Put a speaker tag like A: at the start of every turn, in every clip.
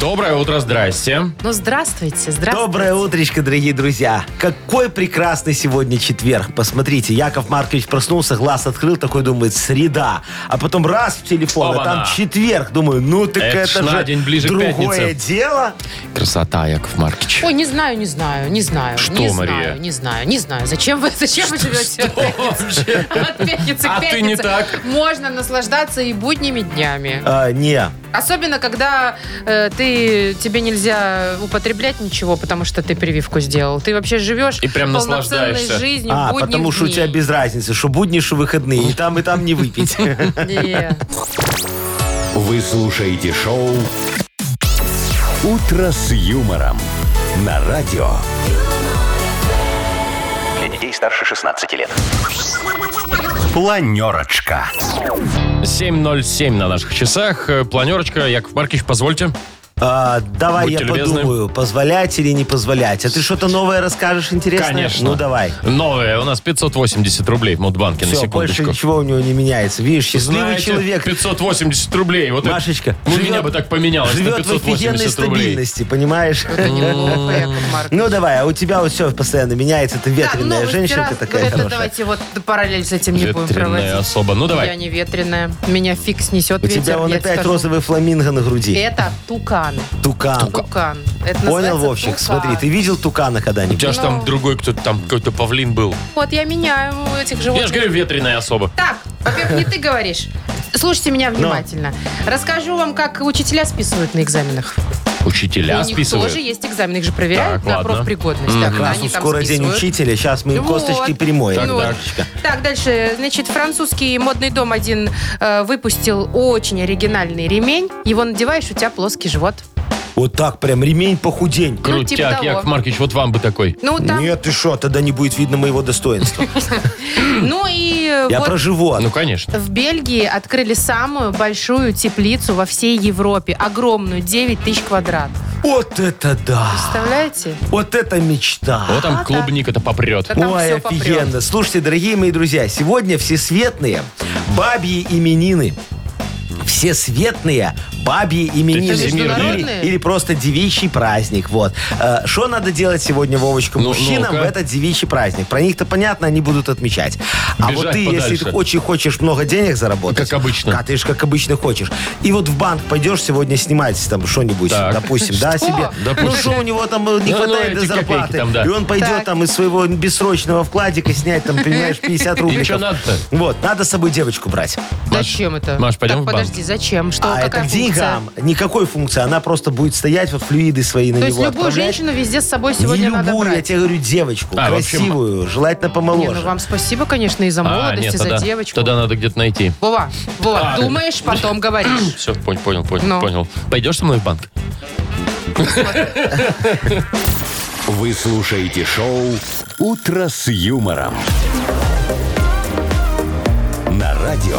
A: Доброе утро, здрасте.
B: Ну, здравствуйте, здравствуйте.
C: Доброе утречко, дорогие друзья. Какой прекрасный сегодня четверг. Посмотрите, Яков Маркович проснулся, глаз открыл, такой думает, среда. А потом раз в телефон, а там четверг. Думаю, ну так
A: Это
C: это, же
A: день ближе
C: другое дело.
A: Красота, Яков Маркович.
B: Ой, не знаю, не знаю, не знаю.
A: Что,
B: не
A: Мария?
B: знаю, не знаю, не знаю. Зачем вы, зачем вы живете от пятницы? От пятницы
A: А
B: к
A: ты
B: пятнице?
A: не так.
B: Можно наслаждаться и будними днями.
C: А, не,
B: Особенно, когда э, ты, тебе нельзя употреблять ничего, потому что ты прививку сделал. Ты вообще живешь
A: И прям наслаждаешься.
B: жизнью
C: а,
B: будних
C: потому что у тебя без разницы, что будни, что выходные. И там, и там не выпить.
B: Не.
D: Вы слушаете шоу «Утро с юмором» на радио. Для детей старше 16 лет. Планерочка.
A: 7.07 на наших часах. Э, Планерочка. Яков Маркович, позвольте.
C: А, давай
A: Будьте
C: я
A: любезны.
C: подумаю, позволять или не позволять. А ты что-то новое расскажешь интересное?
A: Конечно.
C: Ну, давай.
A: Новое. У нас 580 рублей в Мудбанке, на
C: Все, больше
A: секундочку.
C: ничего у него не меняется. Видишь, счастливый
A: Знаете,
C: человек
A: 580 рублей. Вот это-
C: Машечка,
A: у
C: живет-
A: меня бы так поменялось на
C: живет в офигенной
A: 580 рублей.
C: стабильности, понимаешь?
B: Это.
C: Ну давай, а у тебя вот все постоянно меняется, ты ветреная женщинка такая
B: Вот это
C: хорошая.
B: давайте вот параллель с этим не будем проводить.
A: особа. Ну, давай.
B: Я не ветреная. Меня фикс несет
C: У тебя вон
B: я
C: опять розовый фламинго на груди.
B: Это тукан.
C: Тукан.
B: Тукан. Это
C: Понял,
B: называется
C: Вовчик?
B: тукан.
C: Смотри, ты видел тукана
A: У
C: когда-нибудь?
A: тебя же там
B: Ну.
A: другой кто-то, там какой-то павлин был.
B: Вот я меняю этих
A: Я
B: животных.
A: же говорю, ветреная особа.
B: Так, во-первых, не ты говоришь. Слушайте меня внимательно. Расскажу вам, как учителя списывают на экзаменах.
A: Учителя
B: У них
A: списывают.
B: тоже есть экзамен, их же проверяют
A: Так,
B: на
A: ладно.
B: профпригодность. Так,
C: раз
B: они там
C: скоро день
B: списывают.
C: учителя, сейчас мы им
B: Вот.
C: косточки перемоем.
A: Так,
B: Ну вот.
C: Машечка.
B: Так, дальше. Значит, французский модный дом один э, выпустил очень оригинальный ремень. Его надеваешь, у тебя плоский живот.
C: Вот так прям ремень похудень.
A: Крутяк,
B: типа того.
A: Яков Маркович, вот вам бы такой.
B: Ну, там,
C: Нет, ты что, тогда не будет видно моего достоинства.
B: ну и
C: Я
B: вот
C: про живот.
A: Ну, конечно.
B: в Бельгии открыли самую большую теплицу во всей Европе. Огромную, 9 тысяч квадратов.
C: Вот это да!
B: Представляете?
C: Вот это мечта!
A: Вот там клубника-то попрет.
C: Ой, офигенно. Слушайте, дорогие мои друзья, сегодня всесветные бабьи именины. Всесветные бабьи именины.
A: Это
B: международные?
C: Или, или просто девичий праздник. Вот. Э, Что надо делать сегодня, Вовочка,
A: Ну,
C: мужчинам
A: ну-ка.
C: в этот девичий праздник? Про них-то понятно, они будут отмечать. А
A: Бежать
C: вот ты, если
A: подальше.
C: ты очень хочешь много денег заработать.
A: Как обычно.
C: А ты же как обычно хочешь. И вот в банк пойдешь сегодня снимать там что-нибудь,
A: Так.
C: допустим, да,
B: Что?
C: себе.
A: Допустим.
C: Ну, что у него там э, не
A: Ну, ну,
C: хватает до
A: эти копейки
C: зарплаты.
A: там, да.
C: И он пойдет
B: Так.
C: там из своего бессрочного вкладика снять, там, понимаешь, 50 рублей.
A: И что надо-то?
C: Вот, надо с собой девочку брать.
B: Зачем это?
A: Маш, пойдем в банк?
B: Подожди, зачем? Что,
C: а это
B: какая
C: к
B: функция?
C: деньгам. Никакой функции. Она просто будет стоять, вот флюиды свои на
B: То есть
C: него
B: любую
C: отправлять.
B: женщину везде с собой сегодня
C: Не
B: надо
C: любую, я
B: брать?
C: тебе говорю, девочку.
A: А, в общем,
C: красивую, желательно
B: Не,
C: помоложе.
B: ну вам спасибо, конечно, и за молодость,
A: А, нет,
B: и за
A: тогда,
B: девочку.
A: тогда надо где-то найти.
B: Вова, Вова,
A: А.
B: думаешь, потом говоришь.
A: Все, понял, понял, понял,
B: Ну.
A: понял. Пойдешь со мной в банк?
D: Вы слушаете шоу «Утро с юмором». На радио.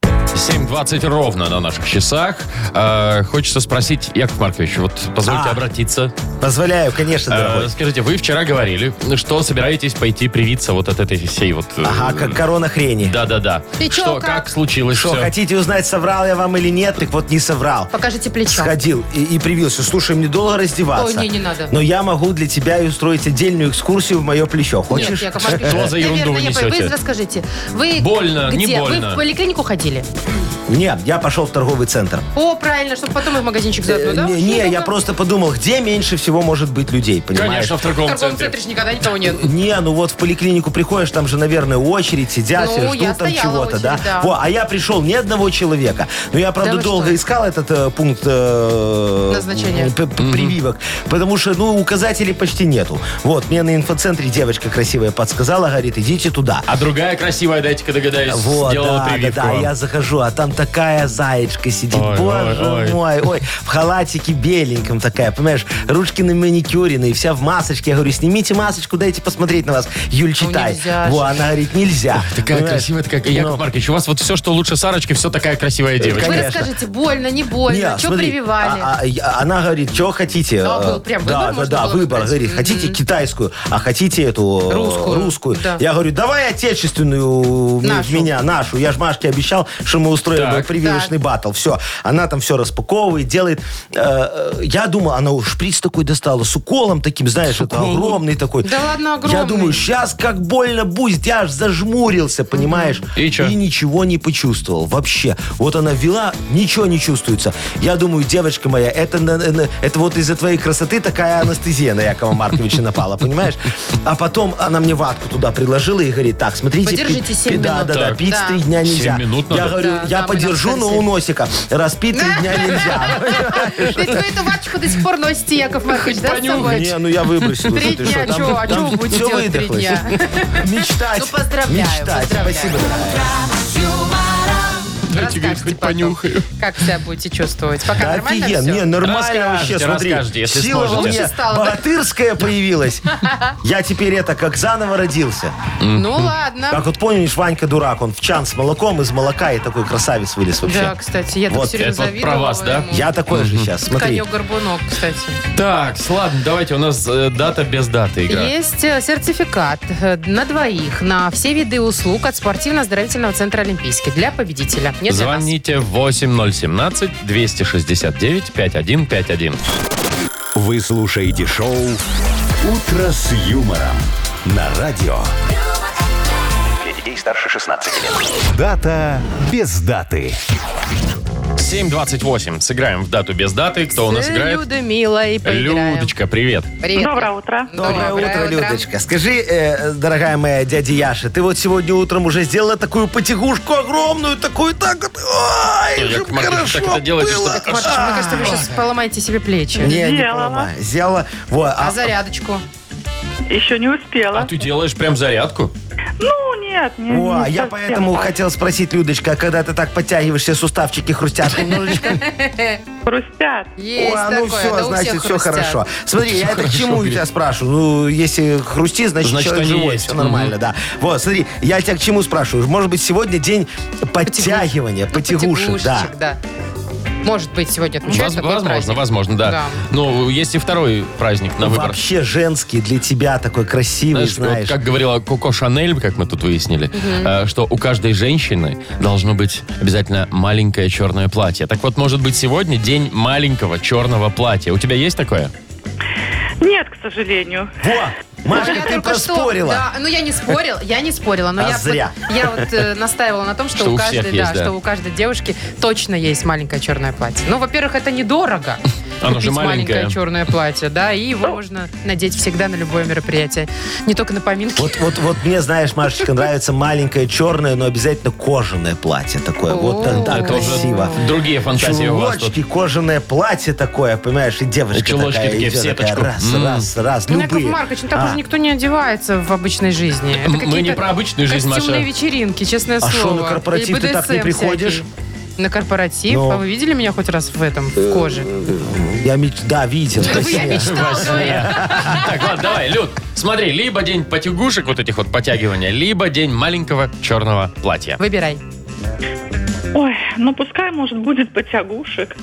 A: 7.20 ровно на наших часах. Э, хочется спросить, Яков Маркович, вот позвольте
C: А.
A: обратиться.
C: Позволяю, конечно,
A: Э,
C: дорогой.
A: скажите, вы вчера говорили, что собираетесь пойти привиться вот от этой всей вот... э,
C: Ага, как корона хрени.
A: Да-да-да.
B: И чё,
A: что,
B: как?
A: как случилось
C: Что, хотите узнать, соврал я вам или нет? Так вот, не соврал.
B: Покажите плечо.
C: Сходил и, и привился. Слушай, мне долго раздеваться.
B: Ой, не, не надо.
C: Но я могу для тебя и устроить отдельную экскурсию в мое плечо.
B: Нет,
C: Хочешь?
B: Яков Маркович,
A: Что за ерунду
B: наверное,
A: вы
B: я
A: несете?
B: Вы расскажите. Вы
A: Больно,
B: где?
A: не больно.
B: Вы в поликлинику ходили?
C: Нет, я пошел в торговый центр.
B: О, правильно, чтобы потом в магазинчик заодно,
C: Э,
B: да?
C: не, не, я просто подумал, где меньше всего может быть людей, понимаешь?
A: Конечно, в
B: В
A: торговом
B: торговом
A: центре.
B: центре ж никогда никого нет.
C: Не, ну вот в поликлинику приходишь, там же, наверное, очередь, сидят,
B: Ну,
C: все
B: я
C: ждут там
B: стояла
C: чего-то,
B: очередь,
C: да?
B: да.
C: Во, а я пришел ни одного человека. Но я, правда,
B: Да вы
C: долго
B: что?
C: искал этот э, пункт э,
B: Назначения.
C: п- п- прививок, потому что, ну, указателей почти нету. Вот, мне на инфоцентре девочка красивая подсказала, говорит, идите туда.
A: А другая красивая, дайте-ка догадаюсь,
C: Вот,
A: сделала
C: да, да,
A: прививку
C: да,
A: вам.
C: я захожу, а там такая заячка сидит.
A: Ой,
C: Боже
A: ой, ой.
C: мой, ой, в халатике беленьком такая, понимаешь, ручки на маникюренные, вся в масочке. Я говорю, снимите масочку, дайте посмотреть на вас. Юль, читай.
B: нельзя
C: Во, она говорит, нельзя.
A: Такая
C: Понимаешь?
A: красивая, такая. Яков
C: Ну,
A: Маркович, у вас вот все, что лучше Сарочки, все такая красивая девочка.
B: Вы расскажите, больно, не больно,
C: Не,
B: что
C: смотри,
B: прививали?
C: а- а- она говорит, что хотите?
B: А,
C: Э,
B: был прям
C: да,
B: выбор
C: да, да, выбор. Говорит, хотите китайскую, а хотите эту э,
B: Русскую.
C: русскую.
B: Да.
C: Я говорю, давай отечественную
B: Нашу.
C: меня, нашу. Я ж Машке обещал, что мы устроим
A: Так.
C: прививочный батл. Все, она там все распаковывает, делает. Э, э, Я думал, она уж шприц такой достала с уколом таким, знаешь, это огромный такой.
B: Да ладно,
C: Я
B: огромный.
C: думаю, сейчас как больно будет. Я аж зажмурился, понимаешь?
A: И чё?
C: ничего не почувствовал. Вообще. Вот она вела, ничего не чувствуется. Я думаю, девочка моя, это, на- на- это вот из-за твоей красоты такая анестезия на Якова Марковича напала, понимаешь? А потом она мне ватку туда предложила и говорит, так, смотрите.
B: Подержите
C: пить-
B: семь
C: Да,
B: минут.
C: да, да,
A: Так.
C: пить
B: Да.
C: три дня
A: Семь
C: нельзя.
A: минут
C: Я
A: надо?
C: говорю,
B: Да,
C: я
B: да,
C: подержу, но у носика. Распить три дня нельзя.
B: Ты вы эту ваточку до сих пор носите, Яков Маркович, да, с собой?
C: Не, ну я выбросил.
B: Три дня,
C: что,
B: а чё вы будете делать три дня?
C: Мечтать.
B: Ну, поздравляю,
C: Мечтать. Спасибо.
A: Дайте, говорит, хоть
B: потом,
A: понюхаю.
B: Как себя будете чувствовать? Пока
C: Да
B: нормально
C: офигенно,
B: всё?
C: не, нормально вообще, смотри.
A: если
C: Сила во мне богатырская появилась. Я теперь это, как заново родился.
B: Ну ладно.
C: Как вот помнишь, Ванька дурак, он в чан с молоком из молока и такой красавец вылез вообще.
B: Да, кстати, я так все
A: это вот про вас, да?
B: ему.
C: Я такой же сейчас, смотри.
B: Конек-горбунок, кстати.
A: Так, ладно, давайте, у нас э, дата без даты игра.
B: Есть э, сертификат э, на двоих на все виды услуг от спортивно-оздоровительного центра «Олимпийский» для победителя. Не для вас.
A: Звоните 8017-269-5151.
D: Вы слушаете шоу «Утро с юмором» на радио. Для детей старше 16 лет. Дата без даты.
A: 7.28. Сыграем в дату без даты. Кто у нас играет?
B: Людмилой поиграем.
A: Людочка, привет.
B: Привет.
E: Доброе утро.
C: Доброе, утро, Людочка. Скажи, э, дорогая моя дядя Яша, ты вот сегодня утром уже сделала такую потягушку огромную, такую так вот. Ой,
A: Яков
C: чтоб
A: Маркович,
C: хорошо
A: так это делаете,
C: было.
A: что-
B: Маркович, мне кажется, вы сейчас поломаете себе плечи.
C: Не, не
E: Сделала.
C: поломай. Сделала. Вот,
B: А
C: а,
B: зарядочку?
E: Еще не успела.
A: А ты делаешь прям зарядку?
E: Ну, нет, не,
C: О,
E: не
C: а я
E: совсем
C: поэтому
E: так.
C: хотел спросить, Людочка, а когда ты так подтягиваешься, суставчики хрустят немножечко?
E: Хрустят.
B: Есть
C: О, ну
B: такое,
C: все,
B: да у
C: значит,
B: всех
C: все
B: хрустят.
C: хорошо. Смотри, я это к чему тебя спрашиваю? Ну, если хрусти, значит,
A: Значит,
C: человек
A: они
C: живой,
A: есть.
C: все нормально, да. Вот, смотри, я тебя к чему спрашиваю? Может быть, сегодня день подтягивания, потягушек, да.
B: Может быть, сегодня отмечают
A: Воз-
B: такой
A: возможно,
B: праздник.
A: возможно, да.
B: Да.
A: Ну, есть и второй праздник на выбор.
C: Вообще женский для тебя такой красивый,
A: Знаешь, вот
C: знаешь.
A: как говорила Коко Шанель, как мы тут выяснили, э, что у каждой женщины должно быть обязательно маленькое черное платье. Так вот, может быть, сегодня день маленького черного платья. У тебя есть такое?
E: Нет, к сожалению.
C: Во, Машка,
B: Я
C: ты
B: только что- да, ну я не спорила, я не спорила, но
C: А
B: я,
C: зря.
B: Вот, я вот э, настаивала на том, что,
A: Что
B: у
A: у
B: каждой,
A: всех есть,
B: да,
A: да.
B: что у каждой девушки точно есть маленькое черное платье. Ну, во-первых, это недорого.
A: Оно же
B: купить
A: маленькое.
B: черное платье, да, и его можно надеть всегда на любое мероприятие, не только на поминки.
C: Вот, вот, вот мне, знаешь, Машечка, нравится маленькое черное, но обязательно кожаное платье такое. Вот тогда
B: О,
C: красиво.
A: Другие фантазии у вас тут.
C: Чулочки, кожаное платье такое, понимаешь, и девочка
A: Чулочки
C: такая
A: такие в
C: идет, такая
A: сеточку.
C: раз,
A: М.
C: раз, раз,
B: Ну, Яков
C: любые.
B: Маркович, ну так
C: А.
B: уже никто не одевается в обычной жизни. Это
A: Мы не
B: какие-то
A: про обычную жизнь, Маша.
B: Костюмные вечеринки, честное
C: А
B: слово.
C: шо, на корпоратив
B: И
C: ты так не приходишь?
B: всякий. На корпоратив?
C: Ну.
B: А вы видели меня хоть раз в этом, в коже?
C: Я меч... Да, видел.
B: Я мечтал.
A: Так, ладно, давай, Люд, смотри, либо день потягушек, вот этих вот потягивания, либо день маленького черного платья.
B: Выбирай.
E: Ой, ну пускай, может, будет потягушек.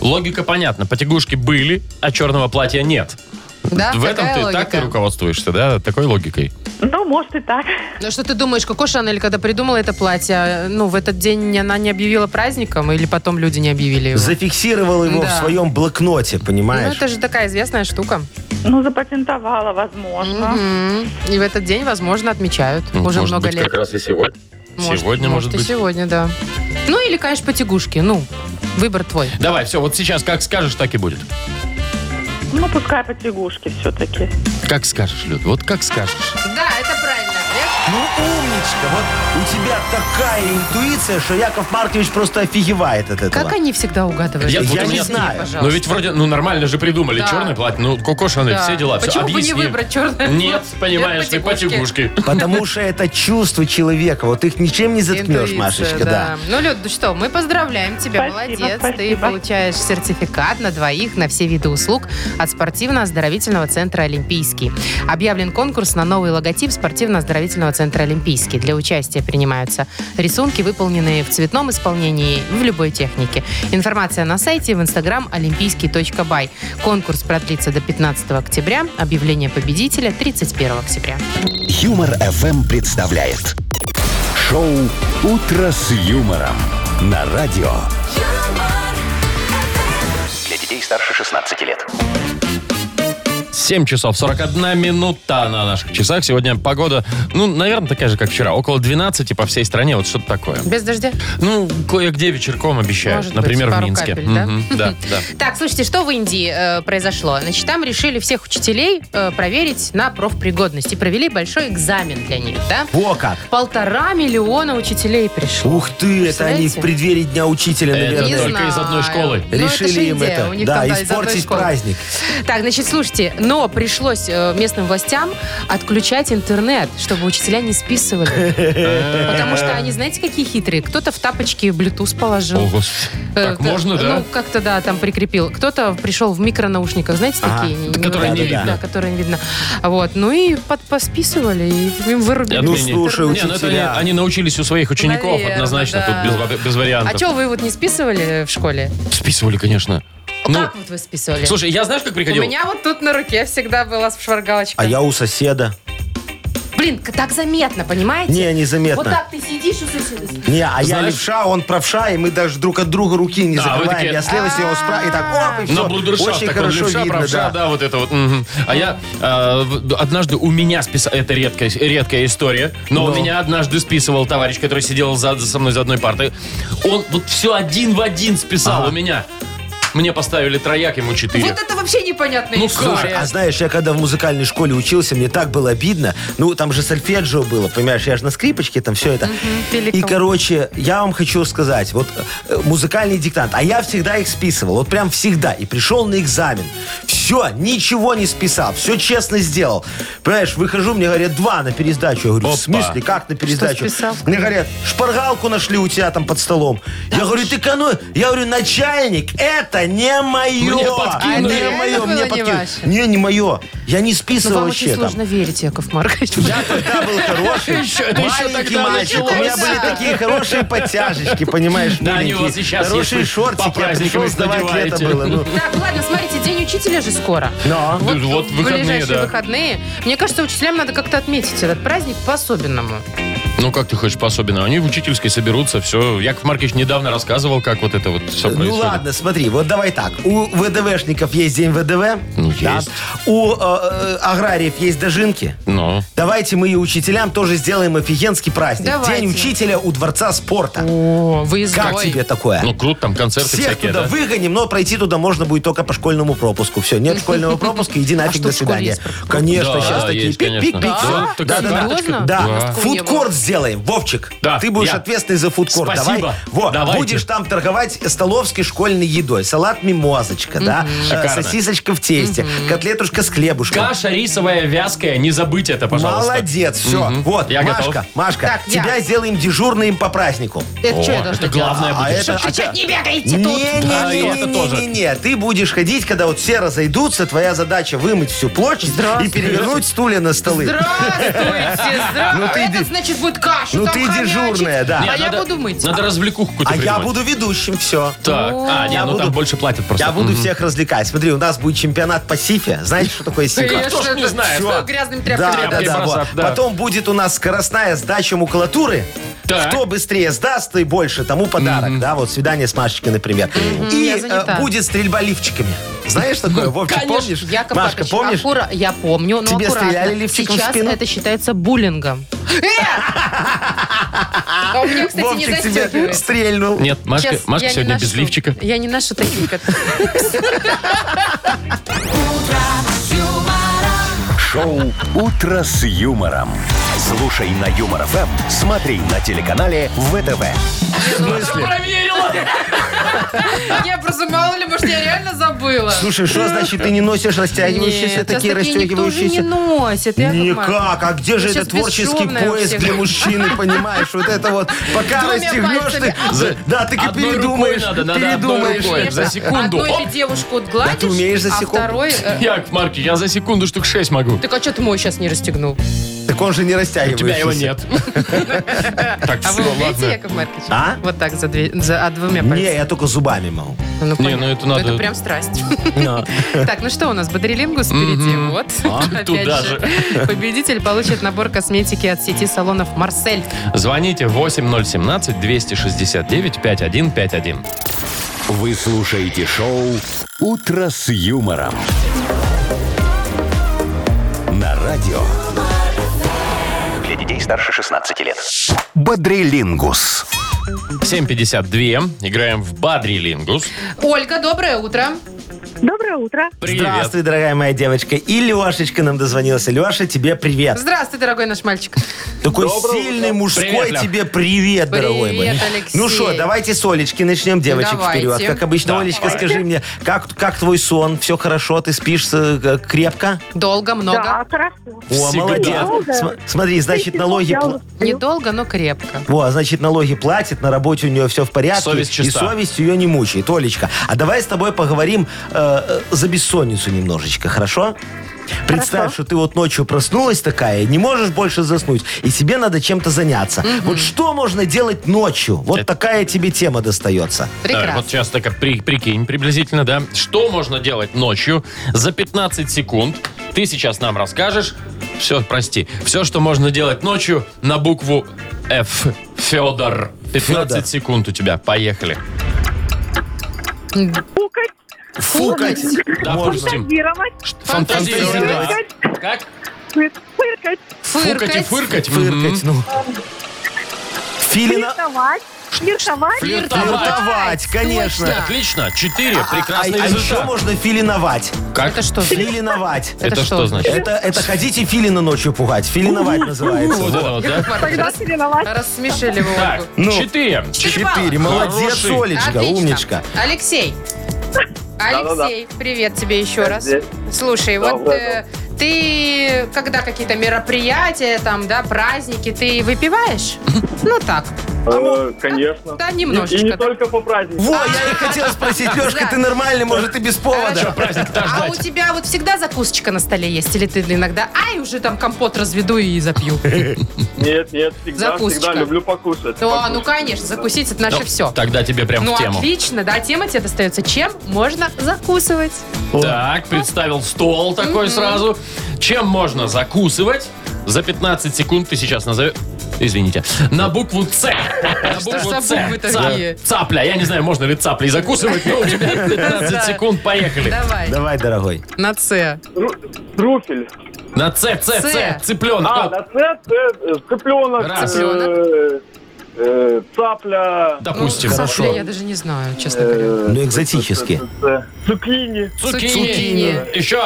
A: Логика понятна. Потягушки были, а черного платья нет.
B: Да,
A: В этом ты
B: логика.
A: так ты руководствуешься, да, такой логикой.
E: Ну, может и так.
B: Ну что ты думаешь, Коко Шанель, когда придумала это платье, ну, в этот день она не объявила праздником, или потом люди не объявили его?
C: Зафиксировал его в
B: Да.
C: своем блокноте,
B: Ну,
C: понимаешь?
B: это же такая известная штука.
E: Ну, запатентовала, возможно.
B: Мгм. И в этот день, возможно, отмечают.
A: Ну,
B: Уже
A: может
B: много
A: быть,
B: лет.
A: как раз и сегодня. сегодня, может
B: и
A: быть.
B: сегодня, да. Ну, или, конечно, потягушки. Ну, выбор твой.
A: Давай, все, вот сейчас как скажешь, так и будет.
E: Ну, пускай потягушки все-таки.
A: Как скажешь, Люд, вот как скажешь.
B: Да, это.
C: Ну, умничка. Вот у тебя такая интуиция, что Яков Маркович просто офигевает от этого.
B: Как они всегда угадывают?
A: Я- вот у меня-
B: мне,
C: знаю.
B: пожалуйста.
A: Ну ведь вроде, ну нормально же придумали.
B: Да.
A: Черное платье, ну Коко Шанель,
B: Да.
A: все дела. все.
B: Почему бы не
A: Объясни.
B: выбрать черное
A: Нет, понимаешь, ты
B: Нет, потягушки.
C: Потому что это чувство человека. Вот их ничем не заткнешь, Машечка, да.
B: Ну, Люд, ну что, мы поздравляем тебя,
E: Спасибо,
B: молодец. Ты
E: спасибо.
B: получаешь сертификат на двоих на все виды услуг от спортивно-оздоровительного центра «Олимпийский». Объявлен конкурс на новый логотип спортивно-оздоровительного центра «Олимпийский». Для участия принимаются рисунки, выполненные в цветном исполнении в любой технике. Информация на сайте в инстаграм олимпийский.бай. Конкурс продлится до 15 октября. Объявление победителя 31 октября.
D: Юмор FM представляет шоу Утро с юмором на радио. Для детей старше 16 лет.
A: 7 часов 41 минута на наших часах. Сегодня погода, ну, наверное, такая же, как вчера. Около 12 по всей стране. Вот что-то такое.
B: Без дождя?
A: Ну, кое-где вечерком обещают.
B: Может быть,
A: Например, в
B: пару
A: Минске.
B: капель, да?
A: Да, да.
B: Так, слушайте, что в Индии э, произошло? Значит, там решили всех учителей э, проверить на профпригодность и провели большой экзамен для них, да?
C: Во как.
B: Полтора миллиона учителей пришло.
C: Ух ты, это они в преддверии Дня Учителя,
A: Это
C: наверное.
B: Не
A: только из одной школы.
B: Ну, это
C: Решили
B: же
C: им
B: Индия,
C: это,
B: у них
C: да,
B: там,
C: испортить праздник.
B: Так, значит, слушайте, но пришлось э, местным властям отключать интернет, чтобы учителя не списывали. Потому что они, знаете, какие хитрые? Кто-то в тапочки Bluetooth положил.
A: О, господи.
B: Э,
A: Так можно, да?
B: Ну, как-то, да, там прикрепил. Кто-то пришел в микронаушниках, знаете, такие?
A: Которые не видно.
B: Да, которые не видно. Вот. Ну и под, посписывали, и им вырубили.
C: Ну, слушай,
A: ну это они,
C: учителя.
A: они научились у своих учеников однозначно. Тут без вариантов.
B: А что, вы вот не списывали в школе?
A: Списывали, конечно. Ну,
B: как вот вы списывали?
A: слушай, я знаешь, как
B: У
A: приходил?
B: меня вот тут на руке всегда была шваргалочка.
C: А я у соседа.
B: Блин, так заметно, понимаете?
C: Не, незаметно.
B: Вот так ты сидишь у соседа.
C: Не, а я
A: Знаешь-
C: левша, он правша, и мы даже друг от друга руки не
A: Да, вы
C: закрываем.
A: такие,
C: Я слева, с него справа, и так, оп, и
A: На
C: все.
A: брудершафт
C: Очень
A: такой,
C: хорошо
A: левша,
C: видно,
A: правша,
C: да.
A: да, вот это вот. мгм. А я э, в- однажды у меня списал, это редкая, редкая история, но
C: Ну.
A: у меня однажды списывал товарищ, который сидел за, за- со мной за одной партой. Он вот все один в один списал у меня. Мне поставили трояк, ему четыре.
B: Вот это вообще непонятная
A: Ну,
B: история.
C: Слушай, а знаешь, я когда в музыкальной школе учился, мне так было обидно. Ну, там же сольфеджио было, понимаешь, я же на скрипочке, там все это. И, короче, я вам хочу сказать, вот э, музыкальный диктант, а я всегда их списывал, вот прям всегда. И пришел на экзамен. Все, ничего не списал, все честно сделал. Понимаешь, выхожу, мне говорят, два на пересдачу. Я говорю,
A: Опа.
C: в смысле, как на пересдачу?
B: списал?
C: Мне говорят, шпаргалку нашли у тебя там под столом. я говорю, ты кану... Я говорю, начальник, это не мое.
A: Мне подкинули.
C: Не мое,
B: это
C: мне
B: не
C: подкинули. Не, не мое. Я не
B: Ну,
C: списывал
B: вам
C: вообще
B: очень
C: там.
B: сложно верить, Яков Маркович.
C: Я тогда был хороший,
A: еще- это еще
C: маленький
A: тогда
C: мальчик. У меня
A: началось.
C: были такие хорошие подтяжечки, понимаешь,
A: Да, они у вас и сейчас
C: Хорошие
A: есть, вы
C: шортики,
A: по
C: я
A: праздникам
C: пришел
A: их
C: сдавать, лето
A: надеваете.
C: было. Ну,
B: Так, ладно, смотрите, день учителя же скоро.
C: но.
A: Да, вот выходные,
B: ближайшие
A: да.
B: выходные. Мне кажется, учителям надо как-то отметить этот праздник по-особенному.
A: Ну, как ты хочешь по-особенному? Они в учительской соберутся, все. Яков Маркович недавно рассказывал, как вот это вот все
C: Ну
A: происходит.
C: ладно, смотри, вот давай так. У ВДВшников есть день ВДВ.
A: Ну,
C: да.
A: есть.
C: У э, э, аграриев есть дожинки.
A: Ну,
C: Давайте мы и учителям тоже сделаем офигенский праздник.
B: Давайте.
C: День учителя у Дворца спорта.
B: О, выездной.
C: Как тебе такое?
A: ну круто, там концерты
C: Всех
A: всякие,
C: туда
A: да?
C: выгоним, но пройти туда можно будет только по школьному пропуску. Все, нет школьного пропуска, иди нафиг,
B: что,
C: до свидания. Конечно, сейчас такие пик-пик-пик.
A: Да,
C: Да, да,
B: не
C: фудкорт
B: было.
C: Сделаем, Вовчик.
A: Да,
C: Ты будешь
A: я.
C: ответственный за фудкорт.
A: Спасибо.
C: Давай. Вот,
A: Давайте.
C: будешь там торговать столовской школьной едой. Салат мимозочка, да, э,
A: Шикарно.
C: сосисочка в тесте, котлетушка с хлебушком.
A: Каша рисовая, вязкая, не забыть это, пожалуйста.
C: Молодец, все. Вот,
A: Я
C: Машка,
A: готов.
C: Машка,
B: Так, я.
C: тебя сделаем дежурным по празднику.
B: Это
A: О,
B: что я должна
A: это главное
C: А
A: будет.
C: это-
B: делать? Кричать, не бегайте
C: Не,
B: тут.
C: не,
A: Да,
C: не,
A: и
C: не,
A: это
C: не,
A: тоже.
C: не, не. Ты будешь ходить, когда вот все разойдутся, твоя задача вымыть всю площадь и
B: Здравствуйте.
C: перевернуть стулья на столы.
B: Здравствуйте, здравствуйте.
C: Ну ты
B: Это значит будет кашу
C: ну
B: там
C: ты
B: хомячить.
C: дежурная, да.
B: А я
A: надо-
B: буду мыть.
A: Надо развлекуху какую-то
C: А я
A: придумать.
C: буду ведущим, все.
A: Так, а, не,
C: Я
A: ну
C: буду-
A: там больше платят просто.
C: Я буду всех развлекать. Смотри, у нас будет чемпионат по сифе. Знаете, что такое сифа?
B: Конечно,
A: кто ж не
B: это
A: знает?
B: всё грязными тряпками.
C: Да, да,
A: тряпкой
C: да,
A: бросать,
C: вот.
A: да.
C: Потом будет у нас скоростная сдача макулатуры.
A: Так.
C: Кто быстрее сдаст, и больше, тому подарок. Да, вот свидание с Машечкой, например. И
B: я занята.
C: э, будет стрельба лифчиками. Знаешь такое, Вовчик,
A: Конечно.
C: помнишь?
B: Яков
C: Машка,
B: Маркович,
C: помнишь?
B: аккура- Я помню, но
C: Тебе
B: аккуратно.
C: стреляли лифчиком в
B: Сейчас
C: спину?
B: это считается буллингом. А у меня, кстати, не
C: Вовчик
B: застегивает.
C: стрельнул.
A: Нет, Машка,
B: Сейчас
A: Машка
B: я не
A: сегодня без
B: ношу.
A: лифчика.
B: Я не ношу таких. как-
D: Шоу «Утро с юмором». Слушай на Юмор ФМ, смотри на телеканале ВТВ.
B: Я просто мало ли, может, я реально забыла.
C: Слушай, что значит ты не носишь растягивающиеся, такие
B: такие никто уже не носит.
C: Никак, а где же этот творческий пояс для мужчины, понимаешь? Вот это вот, пока расстегнешь ты, да, ты передумаешь, передумаешь.
A: За секунду.
B: Одной девушку отгладишь,
C: Да ты умеешь за
B: а
C: секунду.
B: второй... э,
A: Яков Марки, я за секунду штук 6 могу.
B: Так а что ты мой сейчас не расстегнул?
C: Так он же не
A: У
C: растягивающийся.
A: тебя его нет. Так,
B: А
A: все,
B: вы умеете,
A: ладно.
B: Яков Маркович?
C: А?
B: Вот так за, две, за а двумя
C: Не,
B: пальцами?
C: я только зубами могу.
B: Ну, понятно.
A: ну это надо-
B: Это прям страсть. Так, ну что у нас, бодрилингус впереди. Вот. Опять
A: Туда
B: же. Победитель получит набор косметики от сети салонов «Марсель».
A: Звоните 8017-269-5151.
D: Вы слушаете шоу «Утро с юмором». На радио. Детей старше 16 лет. Бодрилингус.
A: 7.52. Играем в Бадрилингус.
B: Ольга, доброе утро.
E: Доброе утро.
A: Привет.
C: Здравствуй, дорогая моя девочка. И Лешечка нам дозвонился. Леша, тебе привет.
B: Здравствуй, дорогой наш мальчик.
C: Такой сильный мужской
A: Привет, Лёх.
C: тебе привет, дорогой мой.
B: Привет, Алексей.
C: Ну что, давайте с Олечки начнем, девочек,
B: Давайте.
C: вперед. Как обычно,
A: Да.
C: Олечка, скажи мне, как, как твой сон? Все хорошо? Ты спишь э, крепко?
B: Долго, много.
E: Да, хорошо.
C: О,
A: Всегда.
C: молодец.
E: Долго.
C: См- Смотри, значит, налоги... Пла-.
B: Недолго, но крепко.
C: Во, значит, налоги платит, на работе у нее все в порядке.
A: Совесть
C: и
A: чиста.
C: совесть ее не мучает. Олечка, а давай с тобой поговорим э, э, за бессонницу немножечко, хорошо? Представь, что ты вот ночью проснулась такая, не можешь больше заснуть, и тебе надо чем-то заняться. Вот что можно делать ночью? Вот
A: Это-
C: такая тебе тема достается.
A: Давай,
B: Прекрасно.
A: вот сейчас так при- прикинь приблизительно, да? Что можно делать ночью за 15 секунд? Ты сейчас нам расскажешь. Все, прости. Все, что можно делать ночью на букву F. Федор. 15
C: Федор.
A: секунд у тебя. Поехали.
E: Пукать,
C: Фукать.
A: Допустим.
E: фантазировать,
A: Фантазировать.
E: Фантазировать.
A: да. Как?
E: фы- фыркать,
A: Фукать и
B: Фыркать.
A: Фыркать,
C: ну. Филина...
E: флиртовать, флиртовать,
C: Флиртовать, конечно.
A: Отлично. Четыре.
C: А,
A: Прекрасный
C: а еще
A: результат.
C: можно филиновать.
A: Как?
B: Это что?
C: Филиновать.
A: Это
B: это
A: что
B: что?
A: значит?
C: Это, это ходите филина ночью пугать. Филиновать называется.
A: Вот это вот, да?
E: тогда флиртовать.
B: Рассмешили вы
A: Так,
B: Ольгу.
C: Ну.
A: четыре.
C: Четыре. Молодец,
A: Хороший.
C: Олечка,
B: Отлично.
C: умничка.
B: Алексей. Алексей, привет тебе еще раз. Слушай, вот э, ты, когда какие-то мероприятия, там, да, праздники, ты выпиваешь? Ну так,
F: Э, Конечно.
B: да, немножечко.
F: и не
B: да.
F: только по праздникам.
C: Во, я и хотел спросить, Лешка,
B: Да.
C: ты нормальный, может, и без повода?
B: А у тебя вот всегда закусочка на столе есть? Или ты иногда, ай, уже там компот разведу и запью?
F: Нет, нет, всегда, всегда люблю покушать.
B: О, ну конечно, закусить это наше
A: Ну,
B: все.
A: Тогда тебе прям
B: Ну,
A: в тему.
B: отлично, да, тема тебе достается. Чем можно закусывать?
A: Так, представил стол такой сразу. Чем можно закусывать? За 15 секунд ты сейчас назовешь... Извините. На букву С. На букву Ца-
B: такие?
A: Цапля. Я не знаю, можно ли цаплей закусывать, но у тебя 15
B: Да.
A: секунд. Поехали.
B: Давай,
C: Давай, дорогой.
B: на С.
F: Тру- Труфель.
A: На С, С,
B: С.
A: С. Цыпленок.
F: А, на С, С, цыпленок.
A: Раз.
F: э, э, цапля.
A: Допустим.
B: Ну,
C: Хорошо.
B: цапля я даже не знаю, честно говоря.
F: э,
C: Ну, экзотически.
F: э, Цукини.
A: Цукини.
B: Цукини.
A: Еще.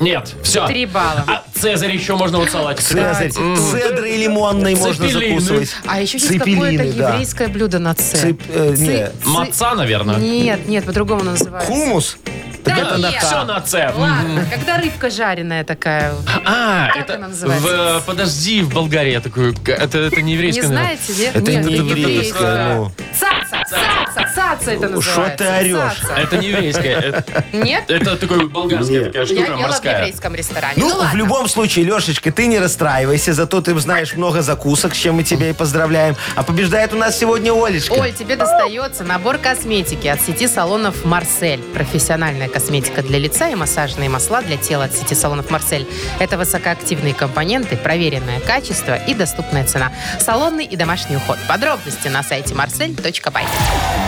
A: Нет, все.
B: Три балла.
A: А Цезарь еще можно вот салатик.
C: Цезарь. Цедрой лимонной можно
A: Цепелины.
C: закусывать.
B: А еще есть
C: Цепелины,
B: какое-то
C: да.
B: еврейское блюдо на
C: э, не.
B: ци-
A: Маца, наверное.
B: Нет, нет, по-другому оно называется.
C: Хумус?
B: Да
C: это на
B: нет.
A: Все на С.
B: Ладно, когда рыбка жареная такая.
A: А,
B: Как
A: это
B: она называется?
A: в, подожди, в Болгарии я такую, это, это не
B: Не
A: еврейское, наверное.
B: знаете, нет?
C: Это
B: нет,
C: не еврейское, ну.
B: Цаца, цаца, цаца это называется.
C: Шо ты орешь?
B: Цаца.
A: Это не еврейское, это,
B: Нет?
A: это такой болгарская такая
B: Я
A: штука
B: ела в
A: морская.
B: еврейском ресторане.
C: Ну,
B: Ну,
C: в
B: ладно.
C: любом случае, Лешечка, ты не расстраивайся, зато ты знаешь много закусок, с чем мы тебя и поздравляем. А побеждает у нас сегодня Олечка.
B: Оль, тебе достается набор косметики от сети салонов «Марсель». Профессиональная косметика для лица и массажные масла для тела от сети салонов «Марсель». Это высокоактивные компоненты, проверенное качество и доступная цена. Салонный и домашний уход. Подробности на сайте marsel.by.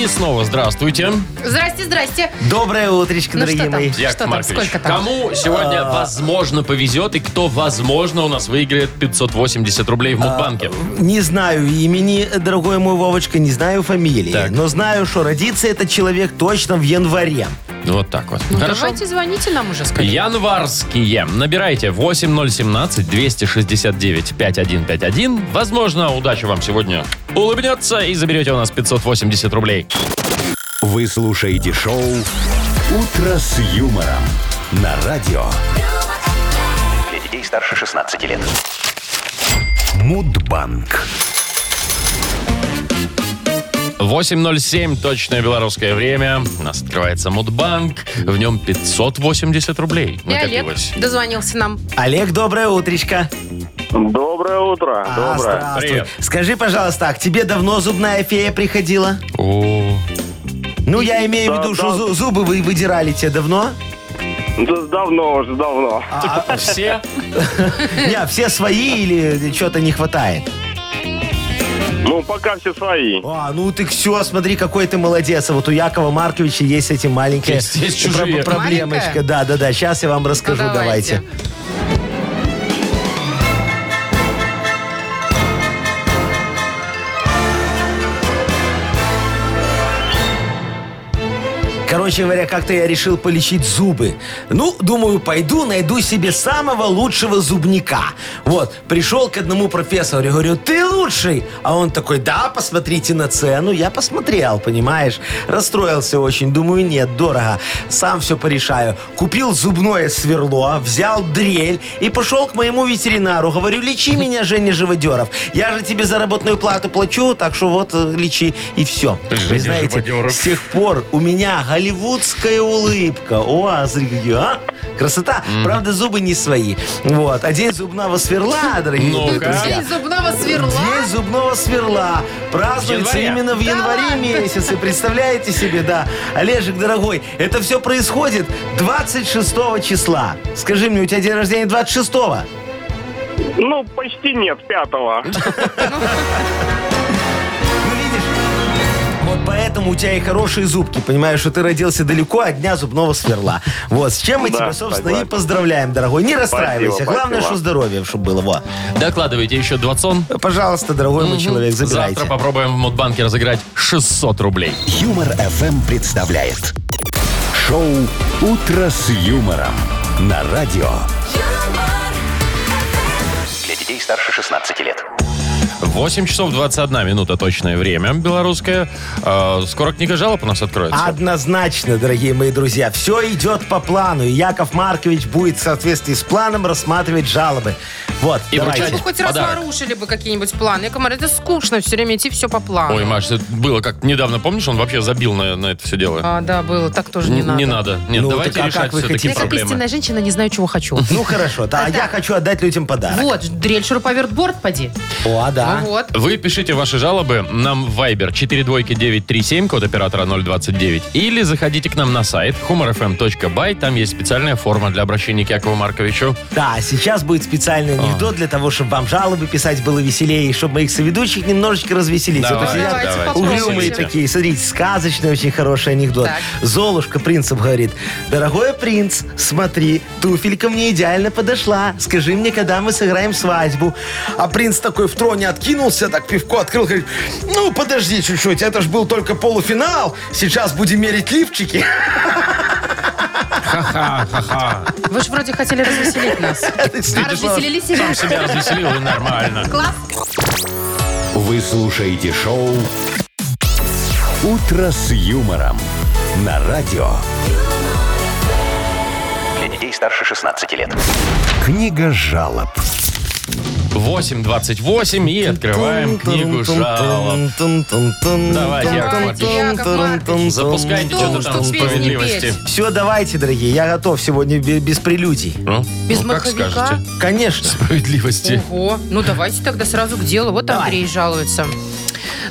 A: И снова здравствуйте.
B: Здрасте, здрасте.
C: Доброе утречко,
B: Ну,
C: дорогие
B: что там?
C: мои.
B: Что
A: Яков
B: там,
A: Маркович,
B: сколько там?
A: кому сегодня, возможно, повезет и кто, возможно, у нас выиграет 580 рублей в Мудбанке?
C: Не знаю имени, дорогой мой Вовочка, не знаю фамилии.
A: Так.
C: Но знаю, что родится этот человек точно в январе.
A: Вот так вот.
B: Ну,
A: Хорошо.
B: давайте звоните нам уже, скорее.
A: Январские. Набирайте 8017-269-5151. Возможно, удача вам сегодня улыбнется и заберете у нас 580 рублей.
D: Вы слушаете шоу «Утро с юмором» на радио. Для детей старше 16 лет. Мудбанк.
A: 8.07, точное белорусское время. У нас открывается Мудбанк. В нем 580 рублей
B: И Олег
A: накопилось.
B: дозвонился нам.
C: Олег, доброе утречко.
F: Доброе утро.
C: А,
F: Доброе.
C: здравствуй.
A: Привет.
C: Скажи, пожалуйста, а к тебе давно зубная фея приходила?
A: О,
C: Ну, я имею в
F: Да,
C: виду, что
F: да.
C: зу- зубы вы выдирали тебе давно?
F: Да давно уже, давно.
A: А, все?
C: Не, все свои или что-то не хватает?
F: Ну, пока все свои.
C: А, ну ты все, смотри, какой ты молодец. А вот у Якова Марковича есть эти маленькие
A: Есть- есть чужие.
C: проблемочка.
B: Маленькая?
C: Да, да, да. Сейчас я вам расскажу.
B: Ну,
C: давайте. Короче говоря, как-то я решил полечить зубы. Ну, думаю, пойду найду себе самого лучшего зубника. Вот, пришел к одному профессору, я говорю, ты лучший. А он такой, да, посмотрите на цену. Я посмотрел, понимаешь. Расстроился очень, думаю, нет, дорого. Сам все порешаю. Купил зубное сверло, взял дрель и пошел к моему ветеринару. Говорю, лечи меня, Женя Живодеров. Я же тебе заработную плату плачу, так что вот э, лечи и все.
A: Женя
C: Вы знаете,
A: Живодеров.
C: с тех пор у меня голливудская улыбка. О, а, смотри, а? Красота. Правда, зубы не свои. Вот. А день зубного сверла, дорогие друзья.
B: День зубного сверла.
C: День зубного сверла празднуется
A: январе.
C: именно в январе месяце. Представляете себе, да. Олежек, дорогой, это все происходит 26 числа. Скажи мне, у тебя день рождения 26 -го?
F: Ну, почти нет, пятого.
C: Поэтому у тебя и хорошие зубки. Понимаешь, что ты родился далеко от дня зубного сверла. Вот, с чем мы
F: Да,
C: тебя, собственно, и
F: согласен.
C: поздравляем, дорогой. Не расстраивайся.
F: Спасибо,
C: Главное,
F: спасибо.
C: что здоровье, чтобы было. Вот.
A: Докладывайте еще 20.
C: Пожалуйста, дорогой мой человек, забирайте.
A: Завтра попробуем в Мудбанке разыграть 600 рублей.
D: Юмор FM представляет шоу Утро с юмором на радио. Для детей старше 16 лет.
A: 8 часов 21 минута точное время белорусское. А, скоро книга жалоб у нас откроется.
C: Однозначно, дорогие мои друзья, все идет по плану. И Яков Маркович будет в соответствии с планом рассматривать жалобы. Вот,
A: И
C: давайте.
A: вручать.
B: Ну, хоть раз
A: Подарок.
B: нарушили бы какие-нибудь планы. Яков Маркович, это скучно все время идти все по плану.
A: Ой, Маш, это было как недавно, помнишь, он вообще забил на, на это все дело.
B: А, да, было. Так тоже не
A: Н-
B: надо.
A: Не надо. Нет,
C: Ну,
A: давайте
C: так а
A: решать
C: как вы
A: все-таки
C: хотите?
B: Я как
A: проблемы.
B: истинная женщина не знаю, чего хочу.
C: Ну хорошо, а
B: Да.
C: я хочу отдать людям подарок.
B: Вот, дрель, шуруповерт, борт, поди.
C: О, да.
B: Вот.
A: Вы пишите ваши жалобы нам в Viber 42937, код оператора 029. Или заходите к нам на сайт humorfm.by. Там есть специальная форма для обращения к Якову Марковичу.
C: Да, сейчас будет специальный анекдот для того, чтобы вам жалобы писать было веселее, и чтобы моих соведущих немножечко развеселить.
A: Давай,
C: Вот сидят
B: Давайте.
C: Угрюмые такие. Смотрите, сказочный очень хороший анекдот.
B: Так.
C: Золушка принцем говорит, дорогой принц, смотри, туфелька мне идеально подошла. Скажи мне, когда мы сыграем свадьбу. А принц такой в троне откинулся, так пивко открыл, говорит, ну, подожди чуть-чуть, это ж был только полуфинал. Сейчас будем мерить лифчики.
A: Ха-ха-ха-ха.
B: Вы же вроде хотели развеселить нас. А развеселили себя?
A: Сам себя развеселил и нормально.
B: Класс.
D: Вы слушаете шоу Утро с юмором на радио. Для детей старше 16 лет. Книга жалоб.
A: 8.28 и открываем книгу жалоб. Давайте, Яков
B: Маркович.
A: Запускайте что-то там
B: песни
A: справедливости.
C: Все, давайте, дорогие, я готов сегодня бе- без прелюдий.
A: Ну,
B: Без
A: ну, как
B: маховика?
A: скажете.
C: Конечно.
A: Справедливости.
B: Ого. Ну, давайте тогда сразу к делу. Вот
C: Давай.
B: Андрей жалуется.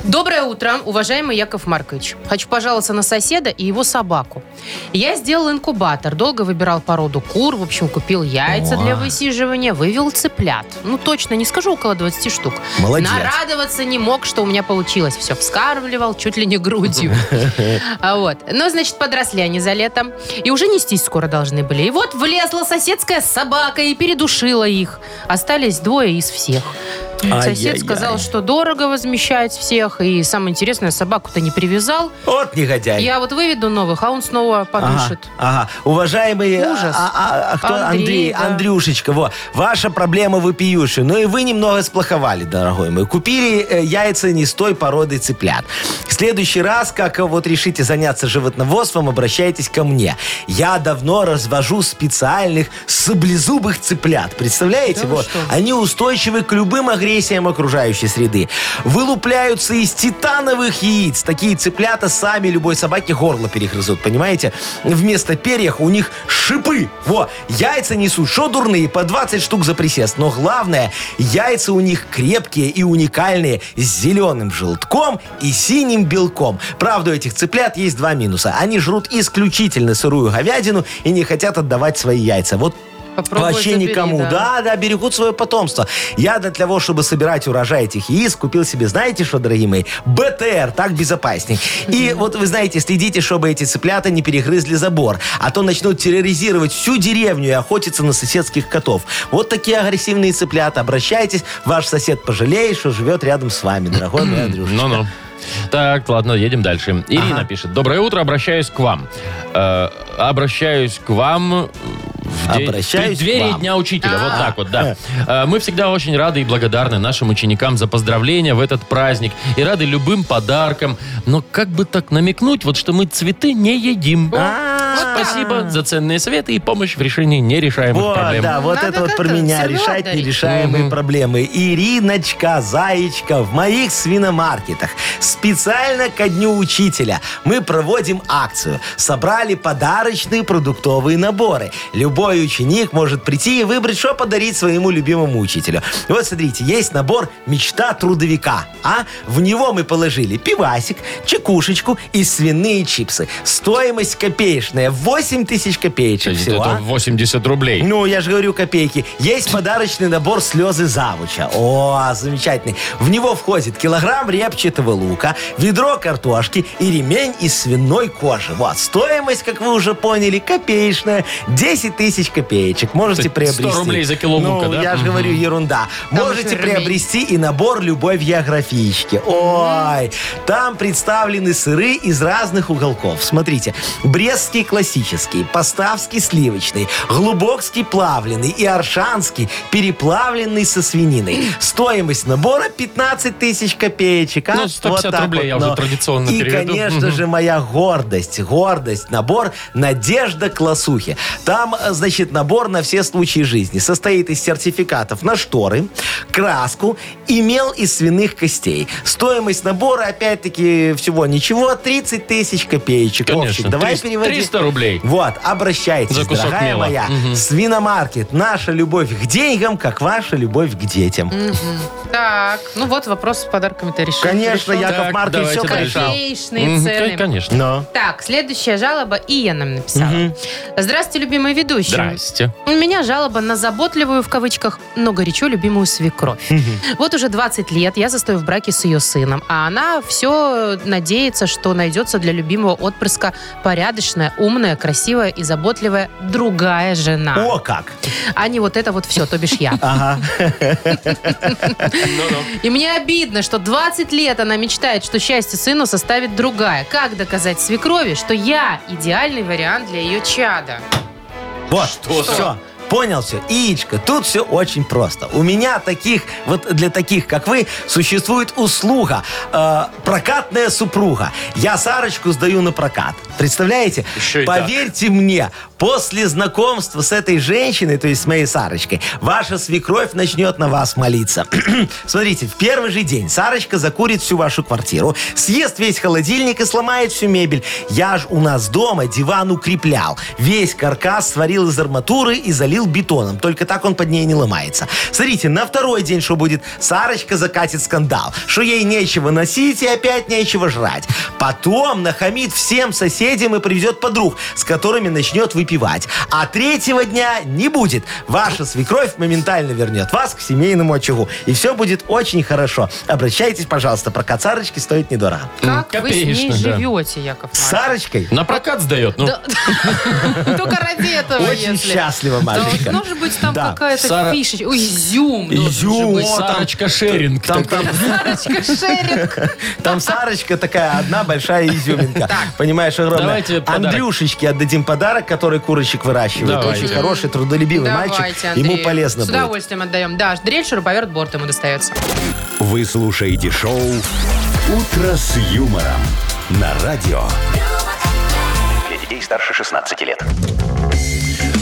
B: Доброе утро, уважаемый Яков Маркович. Хочу пожаловаться на соседа и его собаку. Я сделал инкубатор, долго выбирал породу кур, в общем, купил яйца для высиживания, вывел цыплят. Ну, точно, не скажу, около 20 штук.
C: Молодец.
B: Нарадоваться не мог, что у меня получилось. Все, вскармливал чуть ли не грудью. А Вот. Ну, значит, подросли они за летом. И уже нестись скоро должны были. И вот влезла соседская собака и передушила их. Остались двое из всех. Сосед сказал, что дорого возмещать всех. И самое интересное, собаку-то не привязал.
C: Вот негодяй.
B: Я вот выведу новых, а он снова подушит.
C: Ага, ага. Уважаемый а,
B: Ужас.
C: а, а, а кто?
B: Андрей,
C: Андрей,
B: да.
C: Андрюшечка, во, ваша проблема вопиющая. Ну и вы немного сплоховали, дорогой мой. Купили э, яйца не с той породы цыплят. В следующий раз, как э, вот решите заняться животноводством, обращайтесь ко мне. Я давно развожу специальных саблезубых цыплят. Представляете?
B: Да
C: вот. Они устойчивы к любым агрессиям окружающей среды. Вылупляются из титановых яиц. Такие цыплята сами любой собаке горло перегрызут, понимаете? Вместо перьев у них шипы. Во, яйца несут, что дурные, по 20 штук за присест. Но главное, яйца у них крепкие и уникальные, с зеленым желтком и синим белком. Правда, у этих цыплят есть два минуса. Они жрут исключительно сырую говядину и не хотят отдавать свои яйца. Вот
B: Попробуй
C: Вообще
B: забери,
C: никому.
B: да.
C: Да, да, берегут свое потомство. Я для того, чтобы собирать урожай этих яиц, купил себе, знаете что, дорогие мои? БТР, так безопасней. И вот вы знаете, следите, чтобы эти цыплята не перегрызли забор. А то начнут терроризировать всю деревню и охотиться на соседских котов. Вот такие агрессивные цыплята. Обращайтесь, ваш сосед пожалеет, что живет рядом с вами, дорогой мой Андрюшечка.
A: Ну-ну. Так, ладно, едем дальше. Ирина пишет. Доброе утро, обращаюсь к вам. Э, обращаюсь к вам в день-
C: Обращаюсь
A: в преддверии
C: к вам.
A: Дня Учителя. Вот
B: А.
A: так вот, да. Э, Мы всегда очень рады и благодарны нашим ученикам за поздравления в этот праздник. И рады любым подаркам. Но как бы так намекнуть, вот что мы цветы не едим.
C: А,
A: Спасибо за ценные советы и помощь в решении нерешаемых
C: Вот,
A: проблем.
C: да, вот
B: Надо
C: это вот про
B: как-то
C: меня.
B: сервелат
C: Решать
B: дарить.
C: нерешаемые проблемы. Ириночка, Заячка, в моих свиномаркетах специально ко Дню Учителя мы проводим акцию. Собрали подарочные продуктовые наборы. Любой ученик может прийти и выбрать, что подарить своему любимому учителю. Вот смотрите, есть набор «Мечта трудовика». А в него мы положили пивасик, чекушечку и свиные чипсы. Стоимость копеечная. 8 тысяч копеечек
A: Это
C: всего. а?
A: 80 рублей.
C: Ну, я же говорю копейки. Есть подарочный набор слезы завуча. О, замечательный. В него входит килограмм репчатого лука, ведро картошки и ремень из свиной кожи. Вот, стоимость, как вы уже поняли, копеечная. 10 тысяч копеечек. Можете
A: 100
C: приобрести.
A: рублей за кило
C: ну,
A: лука, да?
C: я же говорю, ерунда.
B: Там
C: Можете
B: еще ремень.
C: приобрести и набор «Любовь географички». Ой, там представлены сыры из разных уголков. Смотрите, брестский классический, поставский сливочный, глубокский плавленый и аршанский переплавленный со свининой. Стоимость набора 15 тысяч копеечек. а?
A: Ну, 150
C: так
A: рублей я уже
C: но.
A: традиционно
C: И,
A: переведу.
C: конечно
A: Мгм.
C: же, моя гордость, гордость, набор «Надежда Классухи». Там, э, значит, набор на все случаи жизни. Состоит из сертификатов на шторы, краску и мел из свиных костей. Стоимость набора, опять-таки, всего ничего, 30 тысяч копеечек.
A: Конечно.
C: Вовчик, давай
A: 300
C: переводи.
A: 300 рублей.
C: Вот, обращайтесь,
A: За кусок
C: дорогая
A: мела.
C: моя.
A: Мгм.
C: Свиномаркет. Наша любовь к деньгам, как ваша любовь к детям.
B: Так, ну вот вопрос с подарками-то решил.
C: Конечно,
B: решен.
C: Яков
A: Так,
C: Маркович все
A: дальше.
C: решал.
B: Копеечные цены.
A: Конечно.
C: Но.
B: Так, следующая жалоба Ия нам написала. Здравствуйте, любимый ведущий.
A: Здрасте.
B: У меня жалоба на заботливую, в кавычках, но горячо любимую свекровь. Вот уже 20 лет я застою в браке с ее сыном, а она все надеется, что найдется для любимого отпрыска порядочная, умная, красивая и заботливая другая жена.
C: О, как!
B: А не вот это вот все, то бишь я.
C: Ага.
B: И мне обидно, что 20 лет она мечтает, что счастье сыну составит другая. Как доказать свекрови, что я идеальный вариант для ее чада?
C: Вот, все. Понял все. Яичко, тут все очень просто. У меня таких, вот для таких, как вы, существует услуга. э, прокатная супруга. Я Сарочку сдаю на прокат. Представляете?
A: Еще и так.
C: Поверьте мне, после знакомства с этой женщиной, то есть с моей Сарочкой, ваша свекровь начнет на вас молиться. Смотрите, в первый же день Сарочка закурит всю вашу квартиру, съест весь холодильник и сломает всю мебель. Я ж у нас дома диван укреплял. Весь каркас сварил из арматуры и залил залил бетоном. Только так он под ней не ломается. Смотрите, на второй день что будет? Сарочка закатит скандал, что ей нечего носить и опять нечего жрать. Потом нахамит всем соседям и приведет подруг, с которыми начнет выпивать. А третьего дня не будет. Ваша свекровь моментально вернет вас к семейному очагу. И все будет очень хорошо. Обращайтесь, пожалуйста, прокат Сарочки стоит недорого.
B: Как вы с ней
A: копеечно, да.
B: живете, Яков
C: С
B: Маркович?
C: Сарочкой
A: На прокат сдает. Ну,
B: Да. Только ради этого,
C: очень
B: если.
C: счастлива, Машечка.
B: Должно же быть там
C: Да.
B: какая-то
A: Сара-
B: фишечка. Ой, изюм.
C: Изюм,
B: быть.
C: там-
A: Сарочка Шеринг.
C: Там,
A: такой.
C: там,
B: Сарочка Шеринг.
C: Там Сарочка такая одна большая изюминка. Понимаешь, огромная.
A: Давайте подарок.
C: Андрюшечке отдадим подарок, который курочек выращивает.
A: Давайте.
C: Очень хороший, трудолюбивый мальчик.
B: Давайте, Андрей.
C: Ему полезно
B: С
C: будет.
B: удовольствием отдаем. Да, дрель, шуруповерт, борт ему достается.
D: Вы слушаете шоу «Утро с юмором» на радио. Для детей старше 16 лет.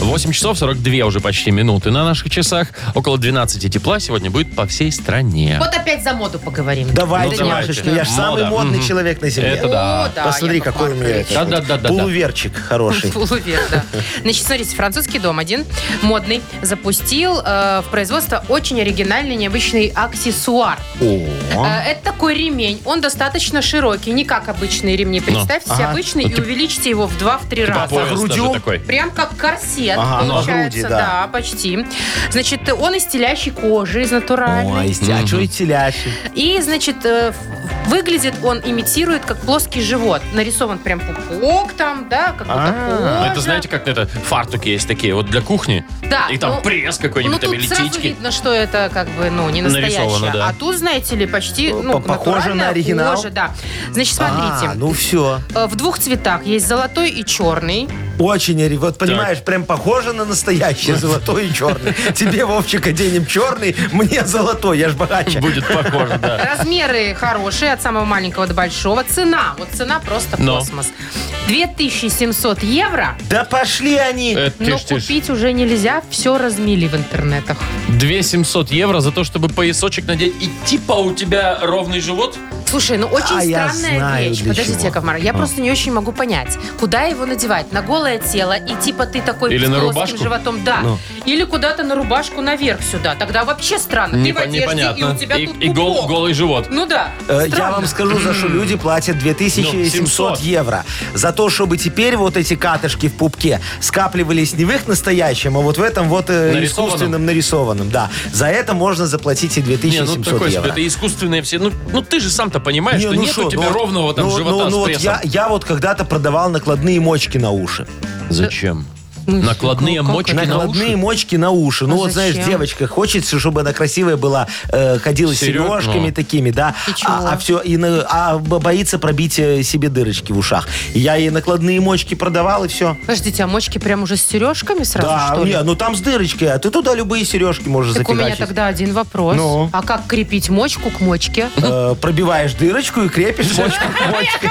A: 8 часов 42 уже почти минуты на наших часах. Около 12 тепла сегодня будет по всей стране.
B: Вот опять за моду поговорим.
C: Давайте,
A: Ну.
C: Машечка, я же самый
A: Мода.
C: модный
A: Мгм.
C: человек на земле.
A: Это да.
B: О, да,
C: Посмотри,
B: Яков
C: какой у меня
B: Маркович.
C: это.
A: Да-да-да-да-да.
C: Полуверчик хороший.
B: Полувер, да. Значит, смотрите, французский дом один, модный, запустил э, в производство очень оригинальный, необычный аксессуар.
C: О,
B: Э, это такой ремень, он достаточно широкий, не как обычные ремни. Представьте себе
C: Ага.
B: обычный и увеличьте его в 2-3
A: Типа
B: раза.
A: пояс даже
C: грудью?
A: такой.
B: Прям как корсет
C: Ага,
B: получается,
C: груди, да.
B: почти. Значит, он из телящей кожи, из натуральной.
C: Ой, а что и телящий?
B: И, значит, э, в- выглядит он, имитирует как плоский живот. Нарисован прям пупок там, да, как будто
C: А.
A: Это знаете, как это фартуки есть такие вот для кухни?
B: Да,
A: И там
B: ну,
A: пресс
B: Ну,
A: какой-нибудь, там
B: тут
A: или
B: сразу
A: титьки.
B: видно, что это как бы, ну, не настоящее.
A: Нарисовано, да.
B: А тут, знаете ли, почти, ну,
C: По- похоже на
B: натуральная
C: оригинал?
B: кожа, да. Значит, смотрите.
C: А, ну все.
B: э, В двух цветах есть золотой и черный.
C: Очень, ори- вот понимаешь, прям похоже на настоящее, золотой и черный. Тебе, Вовчик, оденем черный, мне золотой, я ж богаче.
A: Будет похоже, да.
B: Размеры хорошие, от самого маленького до большого. Цена, вот цена просто
A: Но.
B: космос. 2700 евро,
C: Да пошли они.
A: Это ты
B: но
A: ж, ты ж.
B: купить уже нельзя, все размели в интернетах.
A: 2700 евро за то, чтобы поясочек надеть. И типа у тебя ровный живот?
B: Слушай, ну очень
C: А, я
B: странная
C: знаю,
B: вещь. Подождите,
C: чего.
B: Яков Маркович, я просто не очень могу понять, куда его надевать? На голое тело и типа ты такой
A: Или
B: с
A: на рубашку?
B: животом, да.
C: Ну.
B: Или куда-то на рубашку наверх сюда. Тогда вообще странно. ты в одежде,
A: непонятно.
B: и у тебя
A: И-
B: тут
A: и гол- голый живот.
B: Ну да.
C: Э, Я вам скажу, за что люди платят 2700
A: Ну, 700.
C: евро. За то, чтобы теперь вот эти катышки в пупке скапливались не в их настоящем, а вот в этом вот э,
A: Нарисованном?
C: искусственном нарисованном. Да. За это можно заплатить и
A: Не,
C: 2700
A: ну такой себе,
C: евро.
A: это искусственные все. Ну, ну ты же сам-то понимаешь,
C: Не,
A: что
C: ну
A: нет
C: шо,
A: у тебя
C: ну,
A: ровного там
C: ну,
A: живота
C: ну,
A: с
C: ну, вот
A: прессом.
C: я, я вот когда-то продавал накладные мочки на уши.
A: Зачем?
B: Ну,
A: Накладные
B: как- как
A: мочки на
C: Накладные
A: уши?
C: мочки на уши. Ну
B: А
C: вот знаешь, девочка хочется, чтобы она красивая была, э, ходила с
A: Серег-
C: сережками
A: ну.
C: такими, да.
B: И чего?
C: А, все, и на- а боится пробить э, себе дырочки в ушах. И я ей накладные мочки продавал, и все.
B: Подождите, а мочки прям уже с сережками сразу,
C: да,
B: что ли?
C: не, ну там с дырочкой, а ты туда любые сережки можешь
B: Так у меня тогда один вопрос.
C: Ну?
B: А как крепить мочку к мочке?
C: Э, пробиваешь дырочку и крепишь мочку к мочке.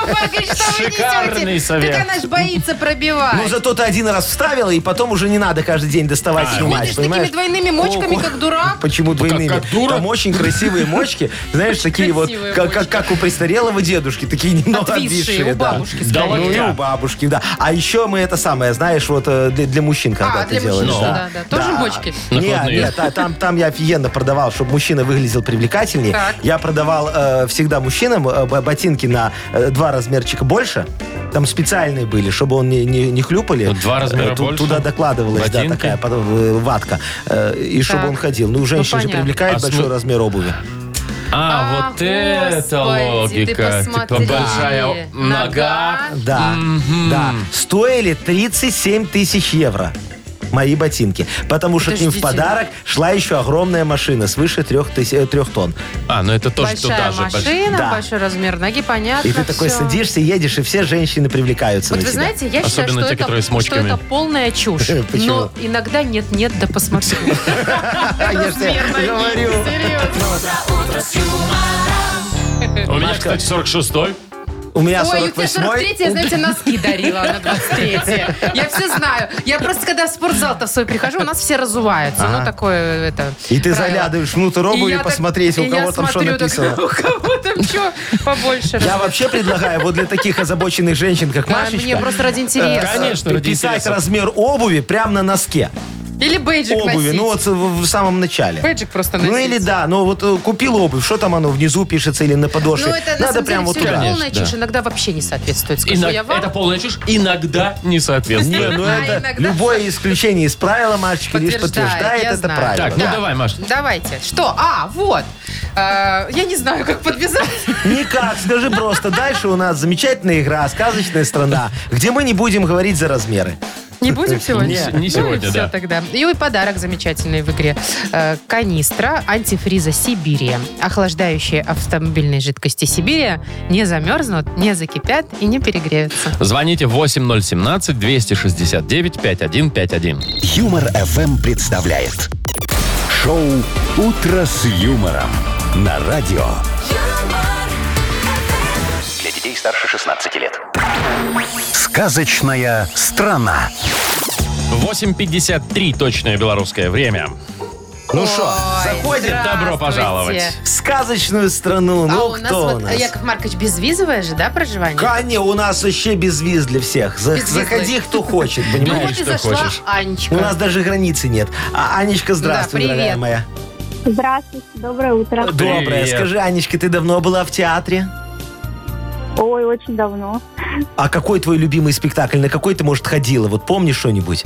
A: Шикарный совет.
B: Так она ж боится пробивать.
C: Ну, зато ты один раз вставила, и потом уже не надо каждый день доставать, снимать,
B: Ходишь
C: понимаешь?
B: такими двойными мочками,
C: О,
B: как дурак.
C: Почему двойными?
A: как дура?
C: Там очень красивые мочки, знаешь, такие вот,
B: Красивые
C: как, как,
B: мочки.
C: как у престарелого дедушки, такие немного
B: Отвисшие,
C: обвисшие.
B: у
C: да.
B: бабушки,
A: Да
B: скорее.
C: Ну и
A: локтя.
C: у бабушки, да. А еще мы это самое, знаешь, вот э, для, для мужчин когда
B: А,
C: ты
B: для
C: делаешь.
B: мужчин,
C: да.
B: да, да. Тоже мочки?
A: Накладные.
C: нет, та- там, там я офигенно продавал, чтобы мужчина выглядел привлекательнее.
B: Так.
C: Я продавал э, всегда мужчинам э, ботинки на э, два размерчика больше. Там специальные были, чтобы он не, не, не хлюпали.
A: Ну, два размера
C: Э,
A: больше?
C: Туда докладывалась, да,
A: Ботинки?
C: такая под- э, ватка. Э, И чтобы
B: Так.
C: он ходил. Ну, женщин же
B: понятно.
C: привлекает
A: А
C: большой
A: смы-
C: размер обуви.
A: А,
B: А,
A: вот это логика. Типа большая нога.
B: Нога.
C: Да, да. Стоили 37 тысяч евро. Мои ботинки. Потому что к ним в
B: Подождите.
C: подарок шла еще огромная машина свыше трех, тысяч, трех тонн.
A: А, ну это тоже
B: Большая
A: туда же. больш-
B: машина,
C: Да.
B: большой размер ноги, понятно.
C: И ты такой
B: всё.
C: садишься, едешь, и все женщины привлекаются
B: Вот
C: на
B: вы
C: тебя.
B: знаете, я считаю,
A: Особенно
B: что,
A: те,
B: это,
A: которые с
B: что
A: мочками.
B: это полная чушь.
C: Почему?
B: Но иногда нет-нет, да посмотрю.
C: Я ж тебе
B: Размер ноги,
C: говорю.
B: серьезно.
A: У меня, кстати, 46-й.
C: У меня
B: Ой, у тебя 43 я,
C: 48
B: знаете, носки дарила на 23 Я все знаю. Я просто, когда в спортзал-то в свой прихожу, у нас все разуваются. Ну, такое, это...
C: И ты
B: правило.
C: заглядываешь внутрь
B: И
C: обуви
B: так-
C: посмотреть, у
B: и
C: кого там что написано.
B: У кого там что побольше.
C: Я вообще предлагаю вот для таких озабоченных женщин, как Машечка,
B: Мне просто ради интереса.
A: Конечно, ради
C: писать
A: интереса.
C: размер обуви прямо на носке.
B: Или бейджик
C: обуви.
B: носить.
C: Ну вот в, в самом начале.
B: Бейджик просто носить.
C: Ну или да, ну вот э, купил обувь, что там оно внизу пишется или на подошве.
B: Ну, это на
C: Надо
B: самом
C: прям
B: деле
C: вот туда.
B: полная чушь.
A: да.
B: Иногда вообще не соответствует. Скажу
A: Иног-
B: я вам.
A: Это полная чушь. Иногда не соответствует.
C: Не, ну
B: А
C: это
B: иногда-
C: любое исключение из правила, Машечка, лишь
B: Подтверждает,
C: это
B: знаю.
C: правило.
A: Так, ну
C: Да.
A: давай, Маш.
B: Давайте. Что? А, вот. Э, Я не знаю, как подвязать.
C: Никак, скажи просто. Дальше у нас замечательная игра «Сказочная страна», где мы не будем говорить за размеры.
B: Не будем сегодня?
A: Не- не сегодня,
B: ну, и все
A: да.
B: тогда. И подарок замечательный в игре. Э, Канистра антифриза Сибирия. Охлаждающие автомобильные жидкости Сибирия не замерзнут, не закипят и не перегреются.
A: Звоните 8017-269-5151.
D: Юмор FM представляет шоу Утро с юмором на радио. Старше 16 лет. Сказочная страна.
A: 8.53 точное белорусское время.
C: Ну что, заходим?
B: здравствуйте.
A: Добро пожаловать.
C: В сказочную страну.
B: А
C: Ну,
B: у нас
C: кто
B: вот,
C: у нас?
B: Яков Маркович, безвизовое же, да, проживание?
C: Каня, у нас вообще без виз для всех. За- заходи, кто хочет,
B: Ну
C: понимаешь?
B: вот и зашла
A: хочешь.
B: Анечка.
C: У нас даже границы нет. А, Анечка, здравствуй,
B: Да,
C: дорогая моя.
G: Здравствуйте, доброе утро.
C: Доброе.
A: Привет.
C: Скажи, Анечка, ты давно была в театре?
G: Ой, очень давно.
C: А какой твой любимый спектакль? На какой ты, может, ходила? Вот помнишь что-нибудь?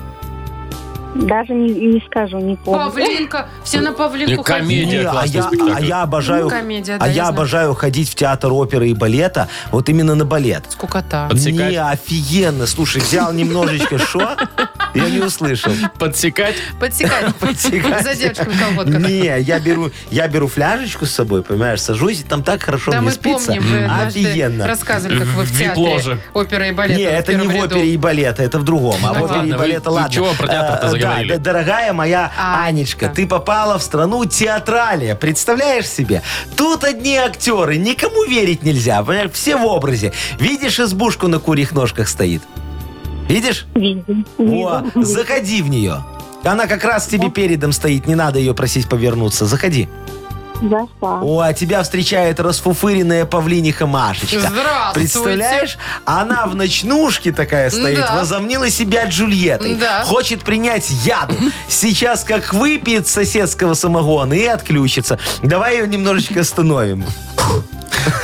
G: Даже не, не скажу, не помню.
B: Павлинка. Все на Павлинку
A: Ну, комедия.
B: ходили.
C: а,
A: классный
C: я,
A: спектакль.
C: а я обожаю,
B: Ну, комедия, да,
C: а
B: я
C: я
B: знаю.
C: обожаю ходить в театр оперы и балета, вот именно на балет.
B: Скукота.
A: Подсекать.
C: Не, офигенно. Слушай, взял немножечко шо? Я не услышал.
A: Подсекать.
B: Подсекать.
C: Подсекать.
B: За девочками в колготках.
C: Не, я беру, я беру фляжечку с собой, понимаешь, сажусь, и там так хорошо
B: Да,
C: мне
B: мы
C: спится.
B: помним, вы
C: Офигенно.
B: рассказывали, как вы в театре оперы и балета.
C: Не, это не в опере и балета, это в другом. А в опере и балета, ладно.
A: чего про театр-то
C: Э,
A: заговорили?
C: Дорогая моя
B: Анечка.
C: Анечка, ты попала в страну театралия. Представляешь себе? Тут одни актеры, никому верить нельзя. понимаешь? Все в образе. Видишь, избушку на курьих ножках стоит? Видишь?
G: Вижу.
C: Во,
G: Вижу.
C: заходи в нее. Она как раз тебе передом стоит, не надо ее просить повернуться. Заходи.
G: Зашла.
C: О, а тебя встречает расфуфыренная павлиниха Машечка.
B: Здравствуйте.
C: Представляешь? Она в ночнушке такая стоит,
B: Да.
C: возомнила себя Джульеттой.
B: Да.
C: Хочет принять яду. Сейчас как выпьет соседского самогона и отключится. Давай ее немножечко остановим.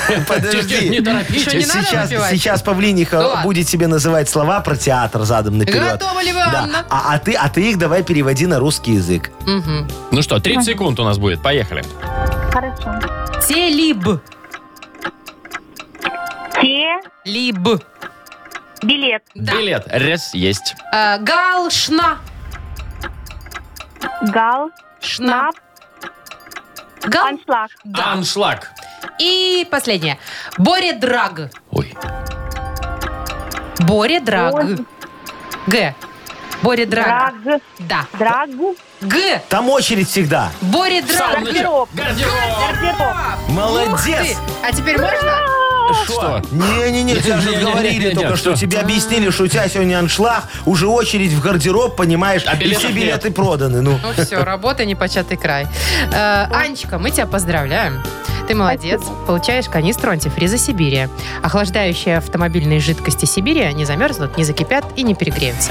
A: Не
C: Подожди.
A: торопитесь.
B: Что, не надо
C: Сейчас, сейчас Павлиниха
B: Ну
C: будет тебе называть слова про театр задом наперед.
B: Готова ли вы,
C: Да.
B: Анна?
C: А, а ты, а ты их давай переводи на русский язык.
B: Мгм.
A: Ну что, 30 секунд у нас будет. Поехали.
G: Хорошо.
B: Телиб.
G: Те.
B: Либ.
G: Билет.
B: Да.
A: Билет. Раз, есть.
B: Э, Галшна.
G: Гал.
B: Шна.
G: Шнап.
B: Гал.
G: Аншлаг.
B: Да.
A: Аншлаг.
B: И последнее. Боре Драг.
A: Ой.
B: Боре Драг.
G: Ой.
B: Г. Боре Драг.
G: Драг.
B: Да.
G: Драг.
B: Г.
C: Там очередь всегда.
B: Боре Драг.
G: Гардероб.
A: Гардероб.
C: Молодец!
B: А теперь можно?
A: Что?
C: Не-не-не, тебя же говорили только что. Тебе объяснили, что у тебя сегодня аншлаг, уже очередь в гардероб, понимаешь,
A: А
C: и все билеты проданы. Ну,
B: Ну все, работа непочатый край. Э, Анечка, мы тебя поздравляем. Ты молодец. Получаешь канистру антифриза Сибирия. Охлаждающие автомобильные жидкости Сибирия не замерзнут, не закипят и не перегреются.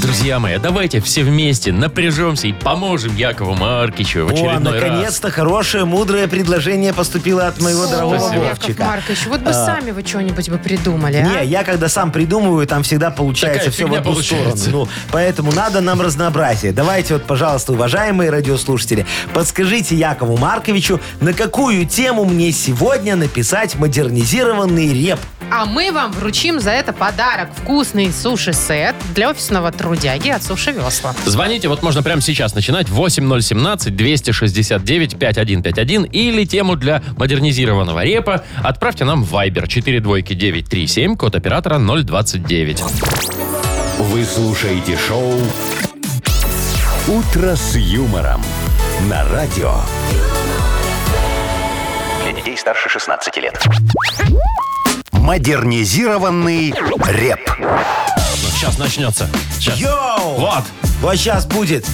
A: Друзья мои, давайте все вместе напряжемся и поможем Якову Маркичу в
C: о,
A: очередной раз.
C: наконец-то хорошее, мудрое предложение поступило от моего дорогого
A: Спасибо.
B: Яков
C: Вовчика.
B: Маркович, вот бы сами вы что-нибудь бы придумали, а?
C: Не, я когда сам придумываю, там всегда получается
A: Такая
C: все в
A: фигня
C: одну
A: получается.
C: сторону. Ну, поэтому надо нам разнообразие. Давайте вот, пожалуйста, уважаемые радиослушатели, подскажите Якову Марковичу, на какую тему мне сегодня написать модернизированный реп.
B: А мы вам вручим за это подарок. Вкусный суши-сет для офисного трудяги от Суши Весла.
A: Звоните, вот можно прямо сейчас начинать. 8017-269-5151 или тему для модернизированного репа отправьте нам в Viber 42937, код оператора 029.
D: Вы слушаете шоу Утро с юмором на радио. Для детей старше 16 лет. Модернизированный реп.
A: Сейчас начнется. Сейчас.
C: Yo!
A: Вот.
C: Вот сейчас будет.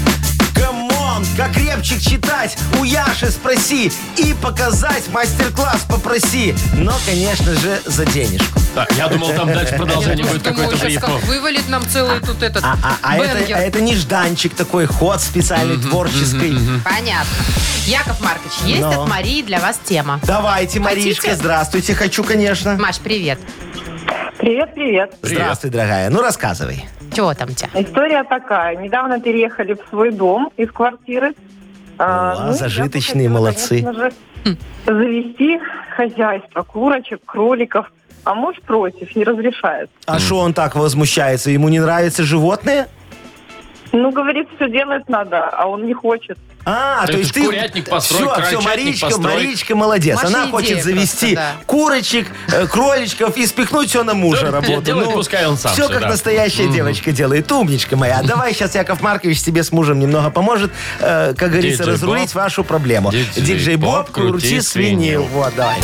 C: Come on, как репчик читать, у Яши спроси и показать мастер-класс попроси. Но, конечно же, за денежку.
A: Так, я думал, там дальше продолжение будет какой-то
B: как вывалит нам целый тут этот
C: А, а- а это, а это нежданчик такой, ход специальный, творческий.
B: Понятно. Яков Маркович, есть
C: Но.
B: от Марии для вас тема.
C: Давайте, Маришка,
B: Хотите?
C: здравствуйте, хочу, конечно.
B: Маш, привет.
E: Привет, привет.
C: Здравствуй, дорогая. Ну, рассказывай.
B: Чего там у тебя?
E: История такая. Недавно переехали в свой дом из квартиры. А, я
C: зажиточные,
E: хотела,
C: молодцы.
E: конечно же, завести хозяйство, курочек, кроликов. А муж против, не разрешает.
C: А что он так возмущается? Ему не нравятся животные?
E: Ну, говорит, все делать надо, а он не хочет.
C: А, то есть ты...
A: курятник построй,
C: все, все, Маричка,
A: построй.
C: Маричка молодец.
B: Маша
C: Она
B: идея
C: хочет завести
B: просто, да.
C: курочек, э, кроличков и спихнуть все на мужа работу.
A: делает, пускай он сам
C: Все
A: всё,
C: как
A: да.
C: настоящая девочка делает. Умничка моя. Давай сейчас Яков Маркович тебе с мужем немного поможет, э, как говорится,
A: Диджей
C: разрулить
A: Боб.
C: вашу проблему.
A: Диджей
C: Диджей Боб,
A: крути
C: крути
A: свинил.
C: свинил. Вот, давай.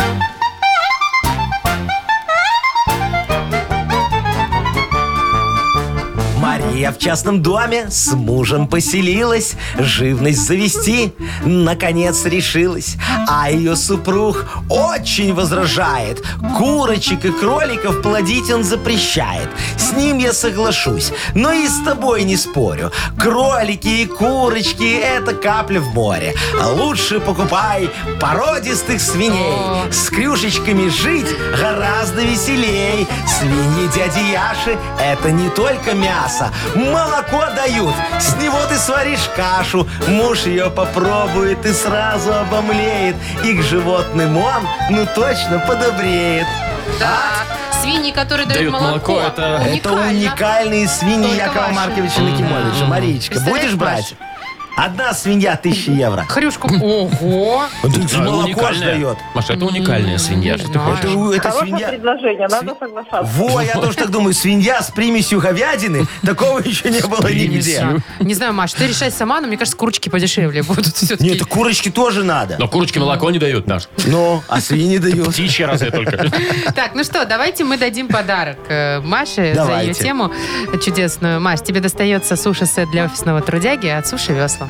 C: Мария в частном доме с мужем поселилась, живность завести наконец решилась. А ее супруг очень возражает. Курочек и кроликов плодить он запрещает. С ним я соглашусь, но и с тобой не спорю. Кролики и курочки – это капля в море. Лучше покупай породистых свиней. С крюшечками жить гораздо веселей. Свиньи дяди Яши – это не только мясо. Молоко дают, с него ты сваришь кашу. Муж ее попробует и сразу обомлеет. И к животным он, ну точно, подобреет.
B: Так, свиньи, которые дают,
A: Дают молоко,
B: молоко.
A: это-
C: Это
B: Уникально.
C: уникальные свиньи
B: Только
C: Якова
B: ваши.
C: Марковича Накимовича. Маричка, будешь брать? Одна свинья 1000 евро.
B: Хрюшку. Ого.
C: Тут
A: Да,
C: молоко ж
A: уникальная.
C: дает.
A: Маша, это уникальная свинья. Что ты хочешь?
C: Это, у- это
E: Хорошее
C: свинья...
E: предложение, надо соглашаться.
C: Во, я тоже так думаю, свинья с примесью говядины, такого еще не было нигде.
A: примесью.
B: Не знаю, Маш, ты решай сама, но мне кажется, курочки подешевле будут все-таки.
C: Нет, курочки тоже надо.
A: Но курочки молоко не дают, наш.
C: Ну, а свиньи дают.
A: Птичья разве только.
B: Так, ну что, давайте мы дадим подарок э, Маше за
C: Давайте.
B: ее тему чудесную. Маш, тебе достается суши-сет для офисного трудяги от Суши Весла.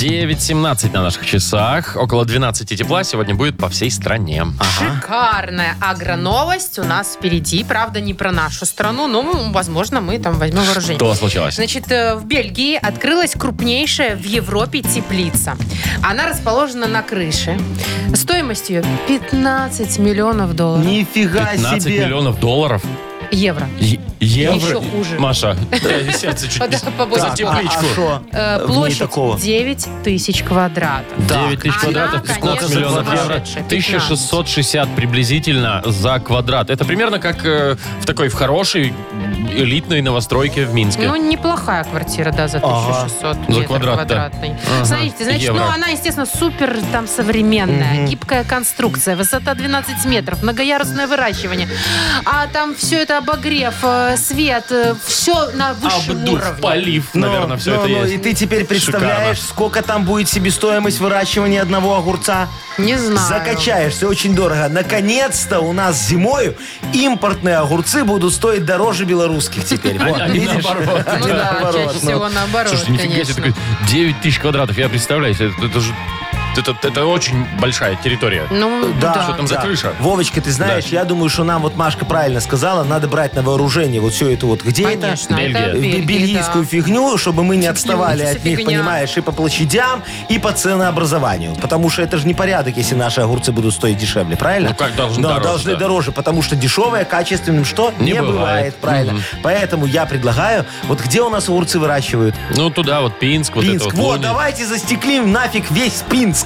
A: 9.17 на наших часах. Около 12 тепла сегодня будет по всей стране.
B: Шикарная агроновость у нас впереди. Правда, не про нашу страну, но, возможно, мы там возьмем вооружение.
A: Что случилось?
B: Значит, э, в Бельгии открылась крупнейшая в Европе теплица. Она расположена на крыше. Стоимость ее 15 миллионов долларов.
C: Нифига
A: 15
C: себе.
A: миллионов долларов?
B: Евро.
A: Е- Евро?
B: Еще хуже.
A: Маша, сердце чуть
B: побольше.
A: За
C: а-
A: тепличку.
C: а?
B: Э, Площадь
C: такого.
B: 9 тысяч квадратов.
A: 9 тысяч
B: Она,
A: квадратов, сколько
B: конечно,
A: миллионов евро?
B: сумасшедшая,
A: 1660 приблизительно за квадрат. Это примерно как э, в такой в хорошей элитной новостройке в Минске.
B: Ну, неплохая квартира, да, за 1600
A: За
B: метров
A: квадрат, да.
B: квадратный.
A: Ага.
B: Смотрите, значит,
A: Евро.
B: ну, она, естественно, супер там современная, гибкая конструкция, высота 12 метров, многоярусное выращивание. А там все это обогрев, э, свет, все на высшем
A: Обдув,
B: уровне.
A: полив,
C: Ну,
A: наверное, все
C: ну,
A: это
C: ну,
A: есть.
C: И ты теперь представляешь, сколько там будет себестоимость выращивания одного огурца?
B: Не знаю.
C: Закачаешься, очень дорого. Наконец-то у нас зимою импортные огурцы будут стоить дороже белорусских теперь. Вот,
A: Они
C: видишь?
A: наоборот.
B: Ну да,
C: наоборот,
B: чаще
C: ну.
B: всего наоборот,
A: Слушайте, нифига себе,
B: конечно.
A: такой 9 тысяч квадратов, я представляю, это же это, это очень большая территория.
B: Ну,
C: Да,
B: да.
A: Что там за
C: да.
A: крыша?
C: Вовочка, ты знаешь,
A: Да.
C: я думаю, что нам вот Машка правильно сказала, надо брать на вооружение вот все это вот. Где
B: Конечно,
A: Бельгия.
B: это? Бельгия,
C: Бельгийскую
B: да.
C: фигню, чтобы мы не отставали от них,
B: фигня.
C: понимаешь, и по площадям, и по ценообразованию. Потому что это же не порядок, если наши огурцы будут стоить дешевле, правильно?
A: Ну, как должны
C: Да,
A: дороже,
C: должны
A: да.
C: дороже, потому что дешевое качественным что?
A: Не
C: бывает.
A: бывает.
C: правильно.
A: Мгм.
C: Поэтому я предлагаю, вот где у нас огурцы выращивают?
A: Ну, туда вот Пинск, вот
C: Пинск.
A: это вот.
C: вот, давайте застеклим нафиг весь Пинск.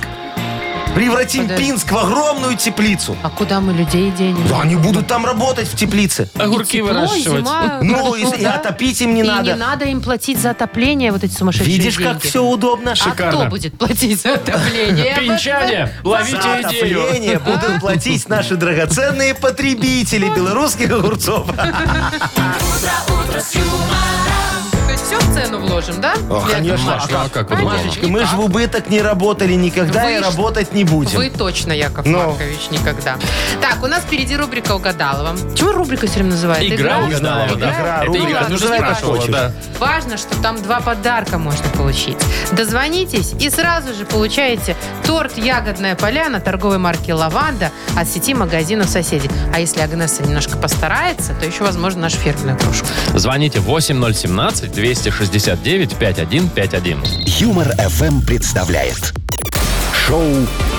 C: Превратим
B: Подожди.
C: Пинск в огромную теплицу.
B: А куда мы людей денем?
C: Да, они будут там работать в теплице.
A: Огурки
B: Тепло,
A: выращивать.
B: зима,
C: Ну, и, и отопить им не
B: И
C: надо.
B: не надо им платить за отопление, вот эти сумасшедшие
C: Видишь,
B: деньги.
C: как все удобно?
B: А
A: Шикарно.
B: кто будет платить за отопление?
A: Пинчане, ловите
C: За
A: идею.
C: отопление будут платить наши драгоценные потребители белорусских огурцов.
B: Все в цену вложим, да?
C: О,
B: Яков
C: конечно.
B: Маркович?
A: Ну, а как по-другому?
C: Машечка, мы же в убыток не работали никогда
B: Вы
C: и
B: ж-
C: работать не будем.
B: Вы точно, Яков
C: Ну.
B: Маркович, никогда. Так, у нас впереди рубрика «Угадалова». Чего рубрика все время называется?
A: Игра угадала,
B: Игра?
A: да.
C: Игра,
A: Это
C: рубрика,
A: игра, ты же
C: называй как
A: спрашивала,
C: хочешь.
A: да.
B: Важно, что там два подарка можно получить. Дозвонитесь и сразу же получаете торт «Ягодная поляна» торговой марки «Лаванда» от сети магазинов «Соседи». А если Агнеса немножко постарается, то еще, возможно, нашу фирменную кружку.
A: Звоните 8017-269-5151.
D: Юмор FM представляет шоу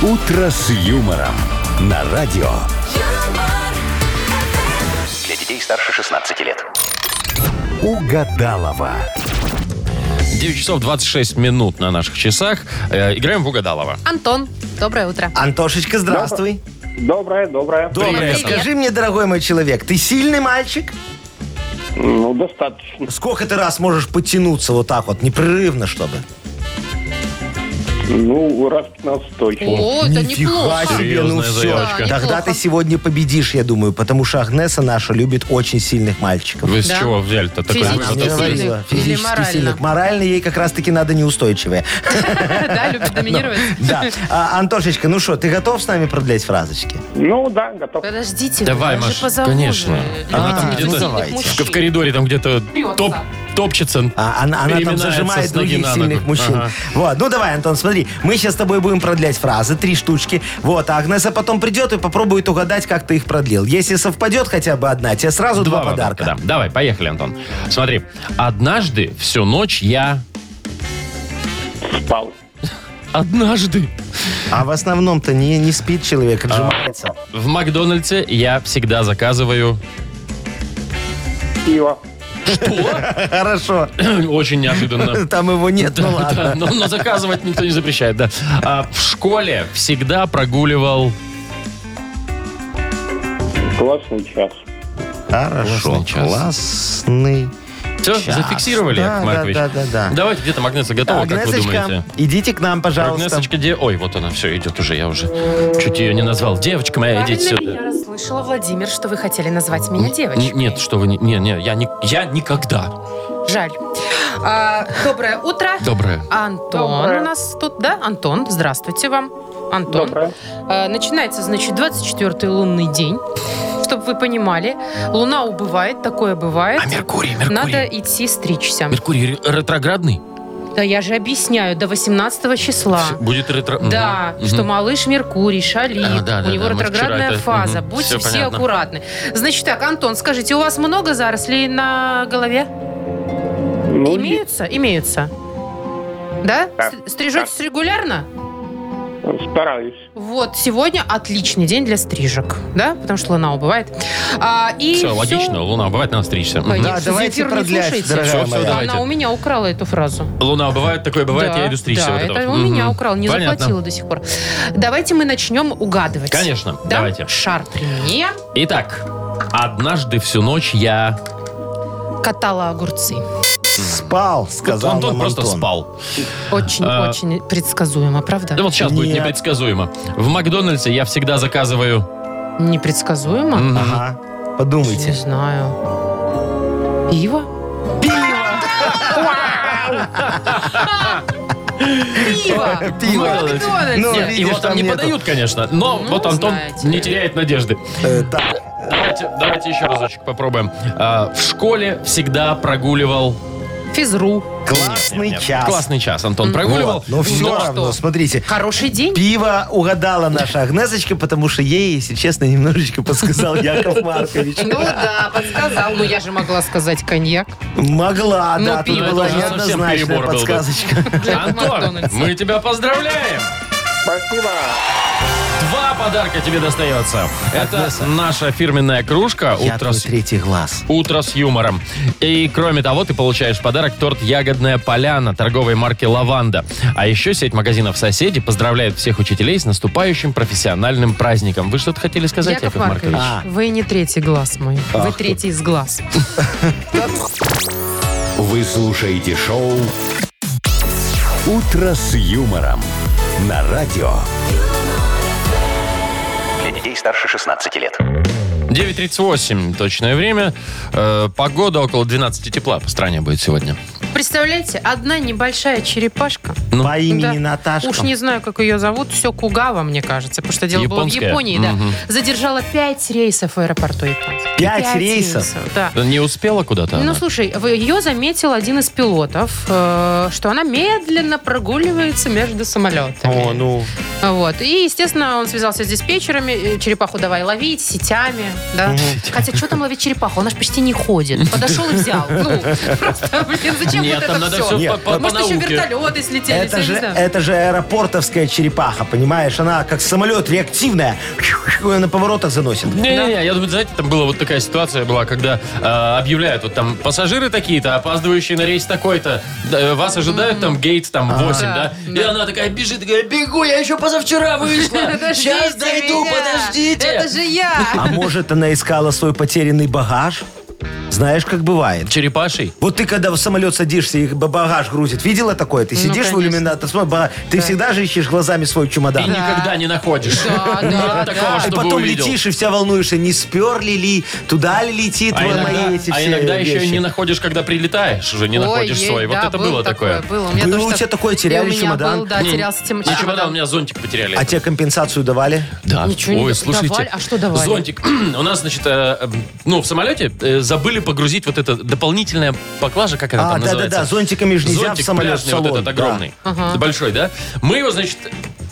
D: Утро с юмором на радио. Для детей старше 16 лет. Угадалова.
A: 9 часов 26 минут на наших часах. Э, играем в Угадалова.
B: Антон, доброе утро.
C: Антошечка, здравствуй.
F: Доброе, доброе.
C: Доброе.
B: Привет.
C: Скажи мне, дорогой мой человек, ты сильный мальчик?
F: Ну, достаточно.
C: Сколько ты раз можешь подтянуться вот так вот, непрерывно, чтобы?
F: Ну, раз 15 точно.
B: О, это неплохо.
C: себе, ну
A: Серьезная
C: все.
A: заявочка.
B: Да,
C: Тогда
B: неплохо.
C: ты сегодня победишь, я думаю, потому что Агнеса наша любит очень сильных мальчиков.
A: Вы с
B: Да.
A: чего взяли-то такой
B: Физически
A: вывод?
C: Не
B: сильных или
C: Физически
B: морально?
C: сильных. Морально ей как раз-таки надо неустойчивые.
B: Да, любит доминировать?
C: Да. А, Антошечка, ну что, ты готов с нами продлять фразочки?
F: Ну, да, готов.
B: Подождите,
A: Давай,
B: я же
A: Маш,
B: позову
A: конечно. Она там где-то
B: сильных
C: давайте.
B: мужчин.
A: В коридоре там где-то топ, топчется.
C: А, она, она там зажимает других сильных мужчин.
A: Ага.
C: Вот, ну давай, Антон, смотри, мы сейчас с тобой будем продлять фразы, три штучки. Вот, а Агнеса потом придет и попробует угадать, как ты их продлил. Если совпадет хотя бы одна, тебе сразу два, подарка.
A: да. Давай, поехали, Антон. Смотри. Однажды всю ночь я...
F: Спал.
A: Однажды
C: А в основном-то не, не спит человек, отжимается.
A: в Макдональдсе я всегда заказываю...
F: Пиво.
C: Хорошо.
A: Очень неожиданно.
C: Там его нет, ну
A: Да,
C: ладно.
A: но, но заказывать никто не запрещает, да. А, в школе всегда прогуливал...
F: Классный час.
C: Хорошо.
A: Классный час.
C: Классный.
A: Все,
C: Час.
A: зафиксировали,
C: Да,
A: Яков
C: да,
A: Маркович?
C: да, да, да.
A: Давайте, где-то Магнеса готова, как вы
C: Агнесочка,
A: думаете?
C: идите к нам, пожалуйста.
A: Агнесочка, где... Ой, вот она, все, идет уже, я уже чуть ее не назвал. Девочка моя, идите
B: Правильно
A: сюда.
B: меня расслышала, Владимир, что вы хотели назвать меня девочкой.
A: Н- Нет, что вы... Не, не, не, я, не, я никогда.
B: Жаль. А, доброе утро.
A: Доброе.
B: Антон
F: Доброе.
B: у нас тут, да? Антон, здравствуйте вам. Антон.
F: Доброе.
B: А, начинается, значит, 24-й лунный день. Чтобы вы понимали, луна убывает, такое бывает.
A: А Меркурий, Меркурий.
B: Надо идти стричься.
A: Меркурий ре- ретроградный?
B: Да я же объясняю, до 18 числа.
A: Будет ретро...
B: Да,
A: Мгм.
B: что малыш Меркурий шалит,
A: А, да, да,
B: у него
A: да,
B: ретроградная
A: это-
B: фаза.
A: мгм,
B: Будьте все
A: понятно.
B: аккуратны. Значит так, Антон, скажите, у вас много зарослей на голове?
F: Ну,
B: Имеются? Имеются. Да?
F: Да.
B: Стрижетесь регулярно?
F: Стараюсь.
B: Вот, сегодня отличный день для стрижек, да? Потому что луна убывает. А, и
A: Все,
B: всё-
A: логично, Луна бывает, надо стричься.
B: Конечно,
C: Да, давайте
B: не
C: продлять,
B: слушайте.
A: Всё, всё,
C: моя.
A: давайте.
B: Она у меня украла эту фразу.
A: Луна бывает, такое бывает,
B: Да,
A: я иду стричься.
B: да,
A: вот
B: это
A: это
B: у
A: вот.
B: меня
A: Мгм.
B: украл, не
A: Понятно.
B: заплатила до сих пор. Давайте мы начнем угадывать.
A: Конечно,
B: Да?
A: давайте.
B: Шар при мне.
A: Итак, однажды всю ночь я...
B: Катала огурцы.
C: Спал, сказал
A: Антон
C: нам
A: просто
C: Антон.
A: спал.
B: Очень-очень
A: А.
B: предсказуемо, правда?
A: Да вот сейчас будет
C: Нет.
A: непредсказуемо. В Макдональдсе я всегда заказываю...
B: Непредсказуемо?
A: Мгм.
C: Ага.
B: Не
C: Подумайте.
B: знаю. Пиво? Пиво!
C: Пиво.
B: В Макдональдсе.
C: Ну,
A: Нет,
C: видишь,
A: его там
C: там
A: не
C: нету.
A: подают, конечно, но
B: Ну,
A: вот Антон
B: знаете.
A: не теряет надежды.
C: Э, так,
A: Давайте, давайте еще разочек попробуем. А, в школе всегда прогуливал...
B: Физру.
C: классный
A: Нет,
C: час.
A: Классный час Антон прогуливал.
C: Но все
B: Ну,
C: равно,
B: что?
C: смотрите.
B: Хороший день.
C: Пиво угадала наша Агнесочка, потому что ей, если честно, немножечко подсказал Яков Маркович.
B: Ну да, подсказал. Ну я же могла сказать коньяк.
C: Могла,
B: Ну,
C: да, тут
B: пиво
C: была
A: тоже совсем
C: неоднозначная
A: перебор был бы.
C: подсказочка.
A: Антон, мы тебя поздравляем!
F: Спасибо.
A: Два подарка тебе достается. Это наша фирменная кружка
C: Я
A: «Утро
C: твой
A: с
C: третий глаз.
A: Утро с юмором. И кроме того, ты получаешь в подарок торт «Ягодная поляна» торговой марки «Лаванда». А еще сеть магазинов «Соседи» поздравляет всех учителей с наступающим профессиональным праздником. Вы что-то хотели сказать,
B: Яков
A: Яков,
B: Маркович,
A: Маркович?
C: А.
B: вы не третий глаз мой. Вы третий из глаз.
D: Вы слушаете шоу Утро с юмором на радио. Детей старше 16 лет.
A: 9.38 точное время. Э, погода около 12 тепла по стране будет сегодня.
B: Представляете, одна небольшая черепашка.
C: По имени
B: Да.
C: Наташка.
B: Уж не знаю, как ее зовут. Все Кугава, мне кажется. Потому что дело
A: Японская?
B: было в Японии, да.
A: Мгм.
B: Задержала пять рейсов в аэропорту японского.
C: Пять рейсов?
B: Да.
A: Не успела куда-то
B: Ну,
A: она?
B: слушай, ее заметил один из пилотов, э, что она медленно прогуливается между самолетами.
C: О, ну.
B: Вот. И, естественно, он связался с диспетчерами. э, Черепаху давай ловить, сетями. Да? Хотя, что там ловить черепаху? Она же почти не ходит. Подошел и взял. Ну, просто, блин, зачем
A: Нет,
B: вот
A: там
B: это
A: надо
B: все?
A: все
C: Нет,
A: по, по
B: Может, еще
A: науке.
B: вертолеты слетели,
C: Это же, это же аэропортовская черепаха, понимаешь? Она как самолет реактивная. На поворотах заносит.
A: Не-не-не, я думаю, знаете, там была вот такая ситуация была, когда э, объявляют, вот там пассажиры такие-то, опаздывающие на рейс такой-то, да, вас ожидают там гейт там 8, да? И она такая бежит, такая, бегу, я еще позавчера вышла, сейчас дойду, подождите.
B: Это же я.
C: А может, она искала свой потерянный багаж? Знаешь, как бывает.
A: Черепашей?
C: Вот ты когда в самолет садишься и багаж грузит, видела такое? Ты
B: Ну,
C: сидишь в
B: конечно.
C: иллюминатор, смотришь, багаж- ты всегда же ищешь глазами свой
A: И
C: чемодан.
A: никогда не находишь.
B: Да, да,
A: Нет такого.
C: И
A: чтобы
C: потом
A: увидел.
C: летишь и вся волнуешься, не сперли ли, туда ли летит
A: А
C: вот
A: иногда,
C: мои эти
A: а
C: все
A: иногда еще и
C: вещи.
A: не находишь, когда прилетаешь, уже не находишь свой. Вот
B: да,
A: это
B: был
A: было такое.
B: Было. У меня
C: Было
B: тоже
C: у
B: так-
C: тебя такое,
B: И
C: теряли
B: у меня
C: чемодан?
B: был, да,
A: Не,
B: терялся тем-
A: Не чемодан, у меня зонтик потеряли.
C: А тебе компенсацию давали?
A: Да.
B: Ничего не
A: Ой,
B: д-
A: слушайте.
B: давали? А что давали?
A: Зонтик. У нас, значит, э, э, ну, в самолете э, забыли погрузить вот это дополнительная поклажа, как она
C: А,
A: там называется?
C: да-да-да, зонтиками же нельзя
A: Зонтик
C: в самолет,
A: пляжный
C: в салон.
A: вот этот
C: Да.
A: огромный,
B: Ага.
A: большой, да? Мы его, значит,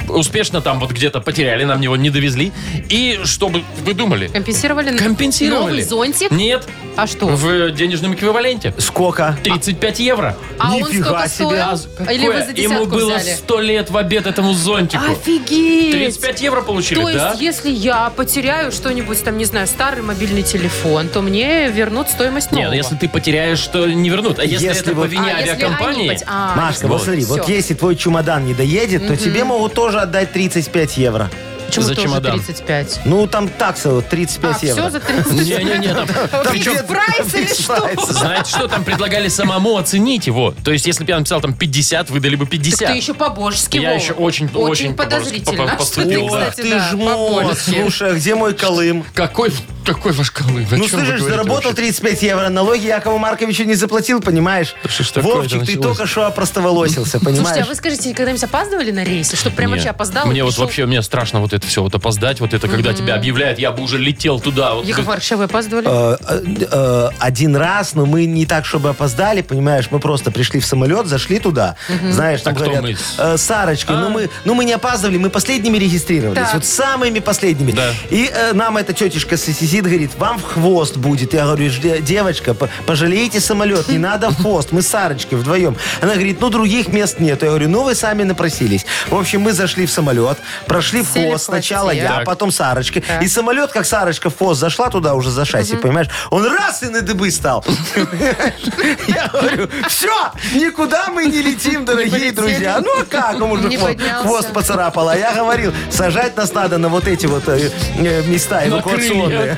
A: успешно там вот где-то потеряли, нам его не довезли. И что бы вы думали?
B: Компенсировали?
A: Компенсировали.
B: Новый зонтик?
A: Нет,
B: А что?
A: в денежном эквиваленте.
C: Сколько?
A: 35 евро.
B: А он
C: Нифига
B: сколько
C: себе.
B: стоил? Или вы за
A: Ему
B: десятку
A: было
B: взяли?
A: 100 лет в обед этому зонтику.
B: Офигеть!
A: 35 евро получили,
B: То
A: да?
B: есть, если я потеряю что-нибудь, там, не знаю, старый мобильный телефон, то мне вернут стоимость нового.
A: Нет, ну если ты потеряешь, то не вернут. А если,
C: Если
A: это
C: вот-
A: по вине
B: А, если
A: авиакомпании...
B: они пот- а,
C: Машка, вот
A: Вот.
C: смотри, вот
B: Всё.
C: если твой чемодан не доедет, то тебе могут тоже отдать 35 евро.
B: Почему
A: за
B: тоже
A: чемодан.
B: 35?
C: Ну, там такса вот 35
B: А,
C: евро.
B: все за 35?
A: Не-не-не, там-
B: Фикс прайс или что?
A: Знаете что, там предлагали самому оценить его. То есть, если бы я написал там 50, выдали бы
B: Так
A: 50.
B: ты еще по-божески,
A: Я
B: Вова.
A: еще очень- очень
B: подозрительно.
A: по- по-
B: Что ты,
A: поступил, да.
B: кстати,
C: Ты
B: да,
C: ж
B: по-божески.
C: слушай, а где мой Колым?
A: Какой, какой ваш колым? О
C: Ну, слышишь,
A: говорите
C: заработал
A: вообще?
C: 35 евро, налоги Якову Марковичу не заплатил, понимаешь?
A: что ж такое-то
C: Вовчик, ты только что опростоволосился,
B: Слушайте, а
C: понимаешь?
B: вы скажите, когда-нибудь опаздывали на рейсы? Чтобы прям вообще опоздал?
A: Мне вот вообще, мне страшно вот это все, вот опоздать, вот это, когда тебя объявляют, я бы уже летел туда.
B: Яков Маркович, а вы опаздывали?
C: Э, э, э, один раз, но мы не так, чтобы опоздали, понимаешь, мы просто пришли в самолет, зашли туда, знаешь, там
A: А
C: говорят, Сарочка, ну
A: А.
C: мы, ну мы не опаздывали, мы последними регистрировались, вот самыми последними.
A: Да.
C: И нам эта тетечка сидит, говорит, вам в хвост будет. Я говорю, «Жде- девочка, по- пожалейте самолет, не надо в хвост, мы с Сарочкой вдвоем. Она говорит, ну других мест нет. Я говорю, ну вы сами напросились. В общем, мы зашли в самолет, прошли в
B: Сели в
C: хвост, сначала я,
A: Так.
C: потом Сарочка. И самолет, как Сарочка в хвост зашла туда уже за шасси, понимаешь? Он раз и на дыбы стал. Я говорю, все, никуда мы не летим, дорогие друзья. Ну а как? Он уже
B: Не
C: хво-
B: поднялся.
C: хвост поцарапал. А я говорил, сажать нас надо на вот эти вот э, э, места эвакуационные.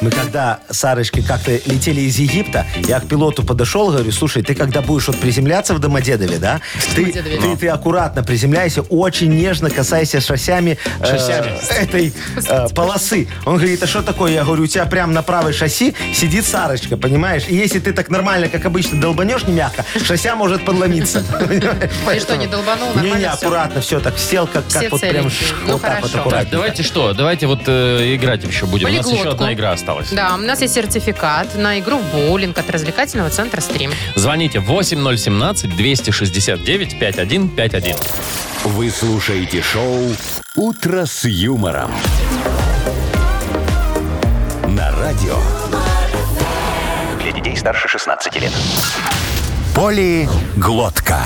C: Мы когда с Сарочкой как-то летели из Египта, я к пилоту подошел, говорю, слушай, ты когда будешь вот приземляться в Домодедове, да, ты,
B: Домодедове.
C: ты, ты аккуратно приземляйся, очень нежно касайся шоссями, э,
A: Шоссями.
C: этой э, полосы. Он говорит, а что такое? Я говорю, у тебя прям на правой шасси сидит Сарочка, понимаешь? И если ты так нормально, как обычно, долбанешь не мягко, шосся может подломиться.
B: И что, не долбанул? Нормально всё?
C: аккуратно, все так сел, как, как вот прям
B: Ну,
C: вот так вот
B: хорошо.
A: Так,
C: аккуратненько.
A: давайте что? Давайте вот э, играть еще будем. У нас еще
B: Полиглотку.
A: одна игра осталась.
B: Да, у нас есть сертификат на игру в боулинг от развлекательного центра «Стрим».
A: Звоните 8017-269-5151.
D: Вы слушаете шоу «Утро с юмором». На радио. Для детей старше 16 лет. Полиглотка.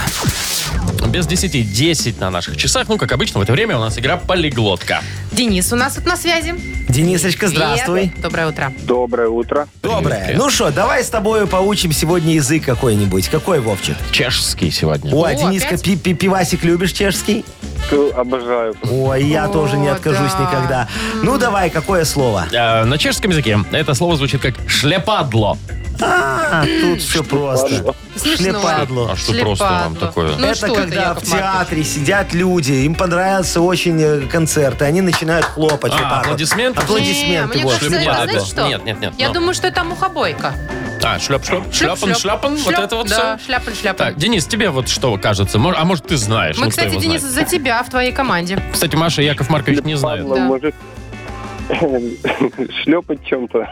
A: Без 10 10 на наших часах. Ну, как обычно, в это время у нас игра полиглотка.
B: Денис у нас тут на связи.
C: Денисочка, здравствуй.
B: Привет. Доброе утро.
F: Доброе утро.
C: Доброе.
A: привет.
C: Ну что, давай с тобой поучим сегодня язык какой-нибудь. Какой, Вовчик?
A: Чешский сегодня.
C: Ой,
B: О,
C: Дениска,
B: опять?
C: пи- пи- пивасик любишь чешский?
F: Обожаю.
C: Ой, я
B: О,
C: тоже не откажусь
B: да.
C: никогда. Ну давай, какое слово?
A: Э, на чешском языке это слово звучит как «шлепадло».
C: А, тут все просто. Шлепадло.
A: А что просто вам такое?
B: Ну
C: это
B: что
C: когда
B: Яков
C: в театре сидят люди, им понравился очень э, концерт, и они начинают хлопать.
A: А,
C: вот так вот.
A: аплодисменты?
B: Не,
C: Аплодисменты.
B: мне
C: вот,
B: кажется, это,
C: шлепадло.
B: знаете что?
A: Нет, нет, нет,
B: Я думаю, что это мухобойка.
A: А, шляп, шляпан, шляпан, вот это вот
B: да,
A: все.
B: шляпан, шляпан.
A: Так, Денис, тебе вот что кажется? Мож- А может, ты знаешь?
B: Мы,
A: Ну, кто
B: кстати,
A: его
B: Денис,
A: знает?
B: за тебя в твоей команде.
A: Кстати, Маша и Яков Маркович не знают.
F: Ладно,
B: Да.
F: может, шлепать чем-то.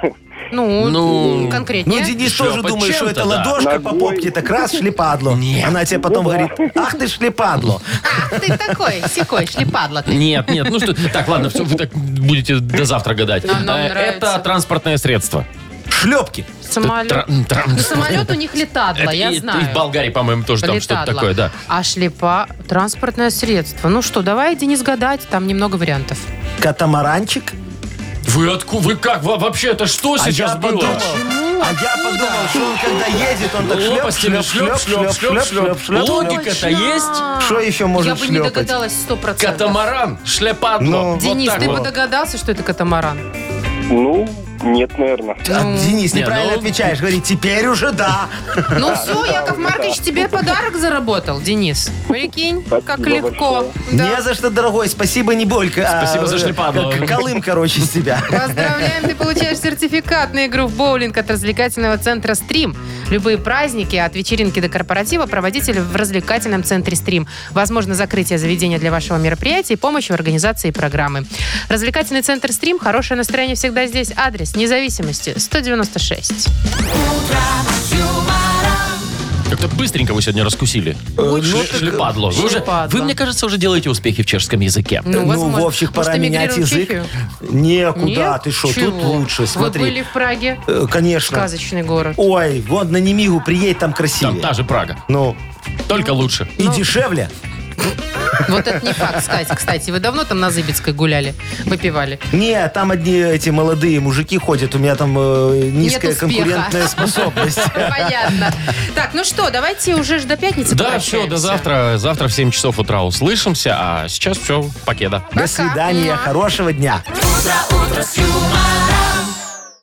B: Ну,
A: Ну,
C: Ну,
B: конкретнее.
C: Денис
A: Шлепать
C: тоже думает, что это
A: да.
C: ладошка по
F: Ногой.
C: попке, так раз шлепадло.
A: Нет.
C: Она тебе потом говорит, ах ты шлепадло.
B: Ах, ты такой, секой, шлепадло ты.
A: Нет, нет, ну что, так, ладно, все, вы так будете до завтра гадать.
B: А нам
A: Э. Это транспортное средство.
C: Шлепки.
B: Самолет.
A: Тра- тра-
B: Ну, самолет у них летадло, я
A: и-
B: знаю.
A: И в Болгарии, по-моему, тоже там что-то такое, да.
B: А шлепа – транспортное средство. Ну что, давай, Денис, гадать. Там немного вариантов.
C: Катамаранчик.
A: Вы откуда? Вы как? Во- Вообще, это что
C: А
A: сейчас
C: я
A: было?
C: подумал, а я подумал, что он когда едет, он так шлеп,
A: Лопастями
C: шлеп, шлеп, шлеп, шлеп, шлеп.
A: Логика-то есть?
C: Что еще
B: Я
C: может
B: бы не
C: шлепать?
B: догадалась сто процентов.
A: Катамаран, шляпадло.
C: Ну.
A: Вот
B: Денис,
A: так
B: ты бы
A: вот.
B: догадался, что это катамаран?
F: Ну, нет, наверное.
C: А,
B: Ну.
C: Денис,
A: Не,
C: неправильно
A: ну-
C: отвечаешь. Говорит, теперь уже да.
B: Ну все, Яков Маркович тебе подарок заработал, Денис. Прикинь, как
F: Спасибо
B: легко.
F: большое.
B: Да.
C: Не за что, дорогой. Спасибо, не болька. а,
A: Спасибо за шлепадло.
C: к- Колым, короче, с тебя.
B: Поздравляем, ты получаешь сертификат на игру в боулинг от развлекательного центра «Стрим». Любые праздники, от вечеринки до корпоратива, проводите в развлекательном центре «Стрим». Возможно, закрытие заведения для вашего мероприятия и помощь в организации программы. Развлекательный центр «Стрим». Хорошее настроение всегда здесь. Адрес независимости 196.
A: Как-то быстренько вы сегодня раскусили.
C: ну,
A: Шле-
C: так,
A: Шлепадло. Вы, уже, вы, мне кажется, уже делаете успехи в чешском языке.
B: Ну,
C: Ну,
B: возможно.
C: Вовчик, пора
B: Может,
C: менять язык. Некуда,
B: Нет?
C: ты что, тут лучше,
B: Вы
C: смотри.
B: были в Праге?
C: Э, Конечно.
B: Сказочный город.
C: Ой, вон на Немигу приедь, там
A: Там
C: красивее.
A: та же Прага.
C: Ну,
A: Только лучше.
C: и дешевле.
B: Вот это не факт, кстати. Кстати, вы давно там на Зыбецкой гуляли, выпивали?
C: Не, там одни эти молодые мужики ходят, у меня там э, низкая
B: успеха.
C: конкурентная способность.
B: Понятно. Так, ну что, давайте уже ж до пятницы
A: Да, все, до завтра. Завтра в 7 часов утра услышимся, а сейчас все, покеда.
C: До свидания, хорошего дня.
H: утро, утро с юмором.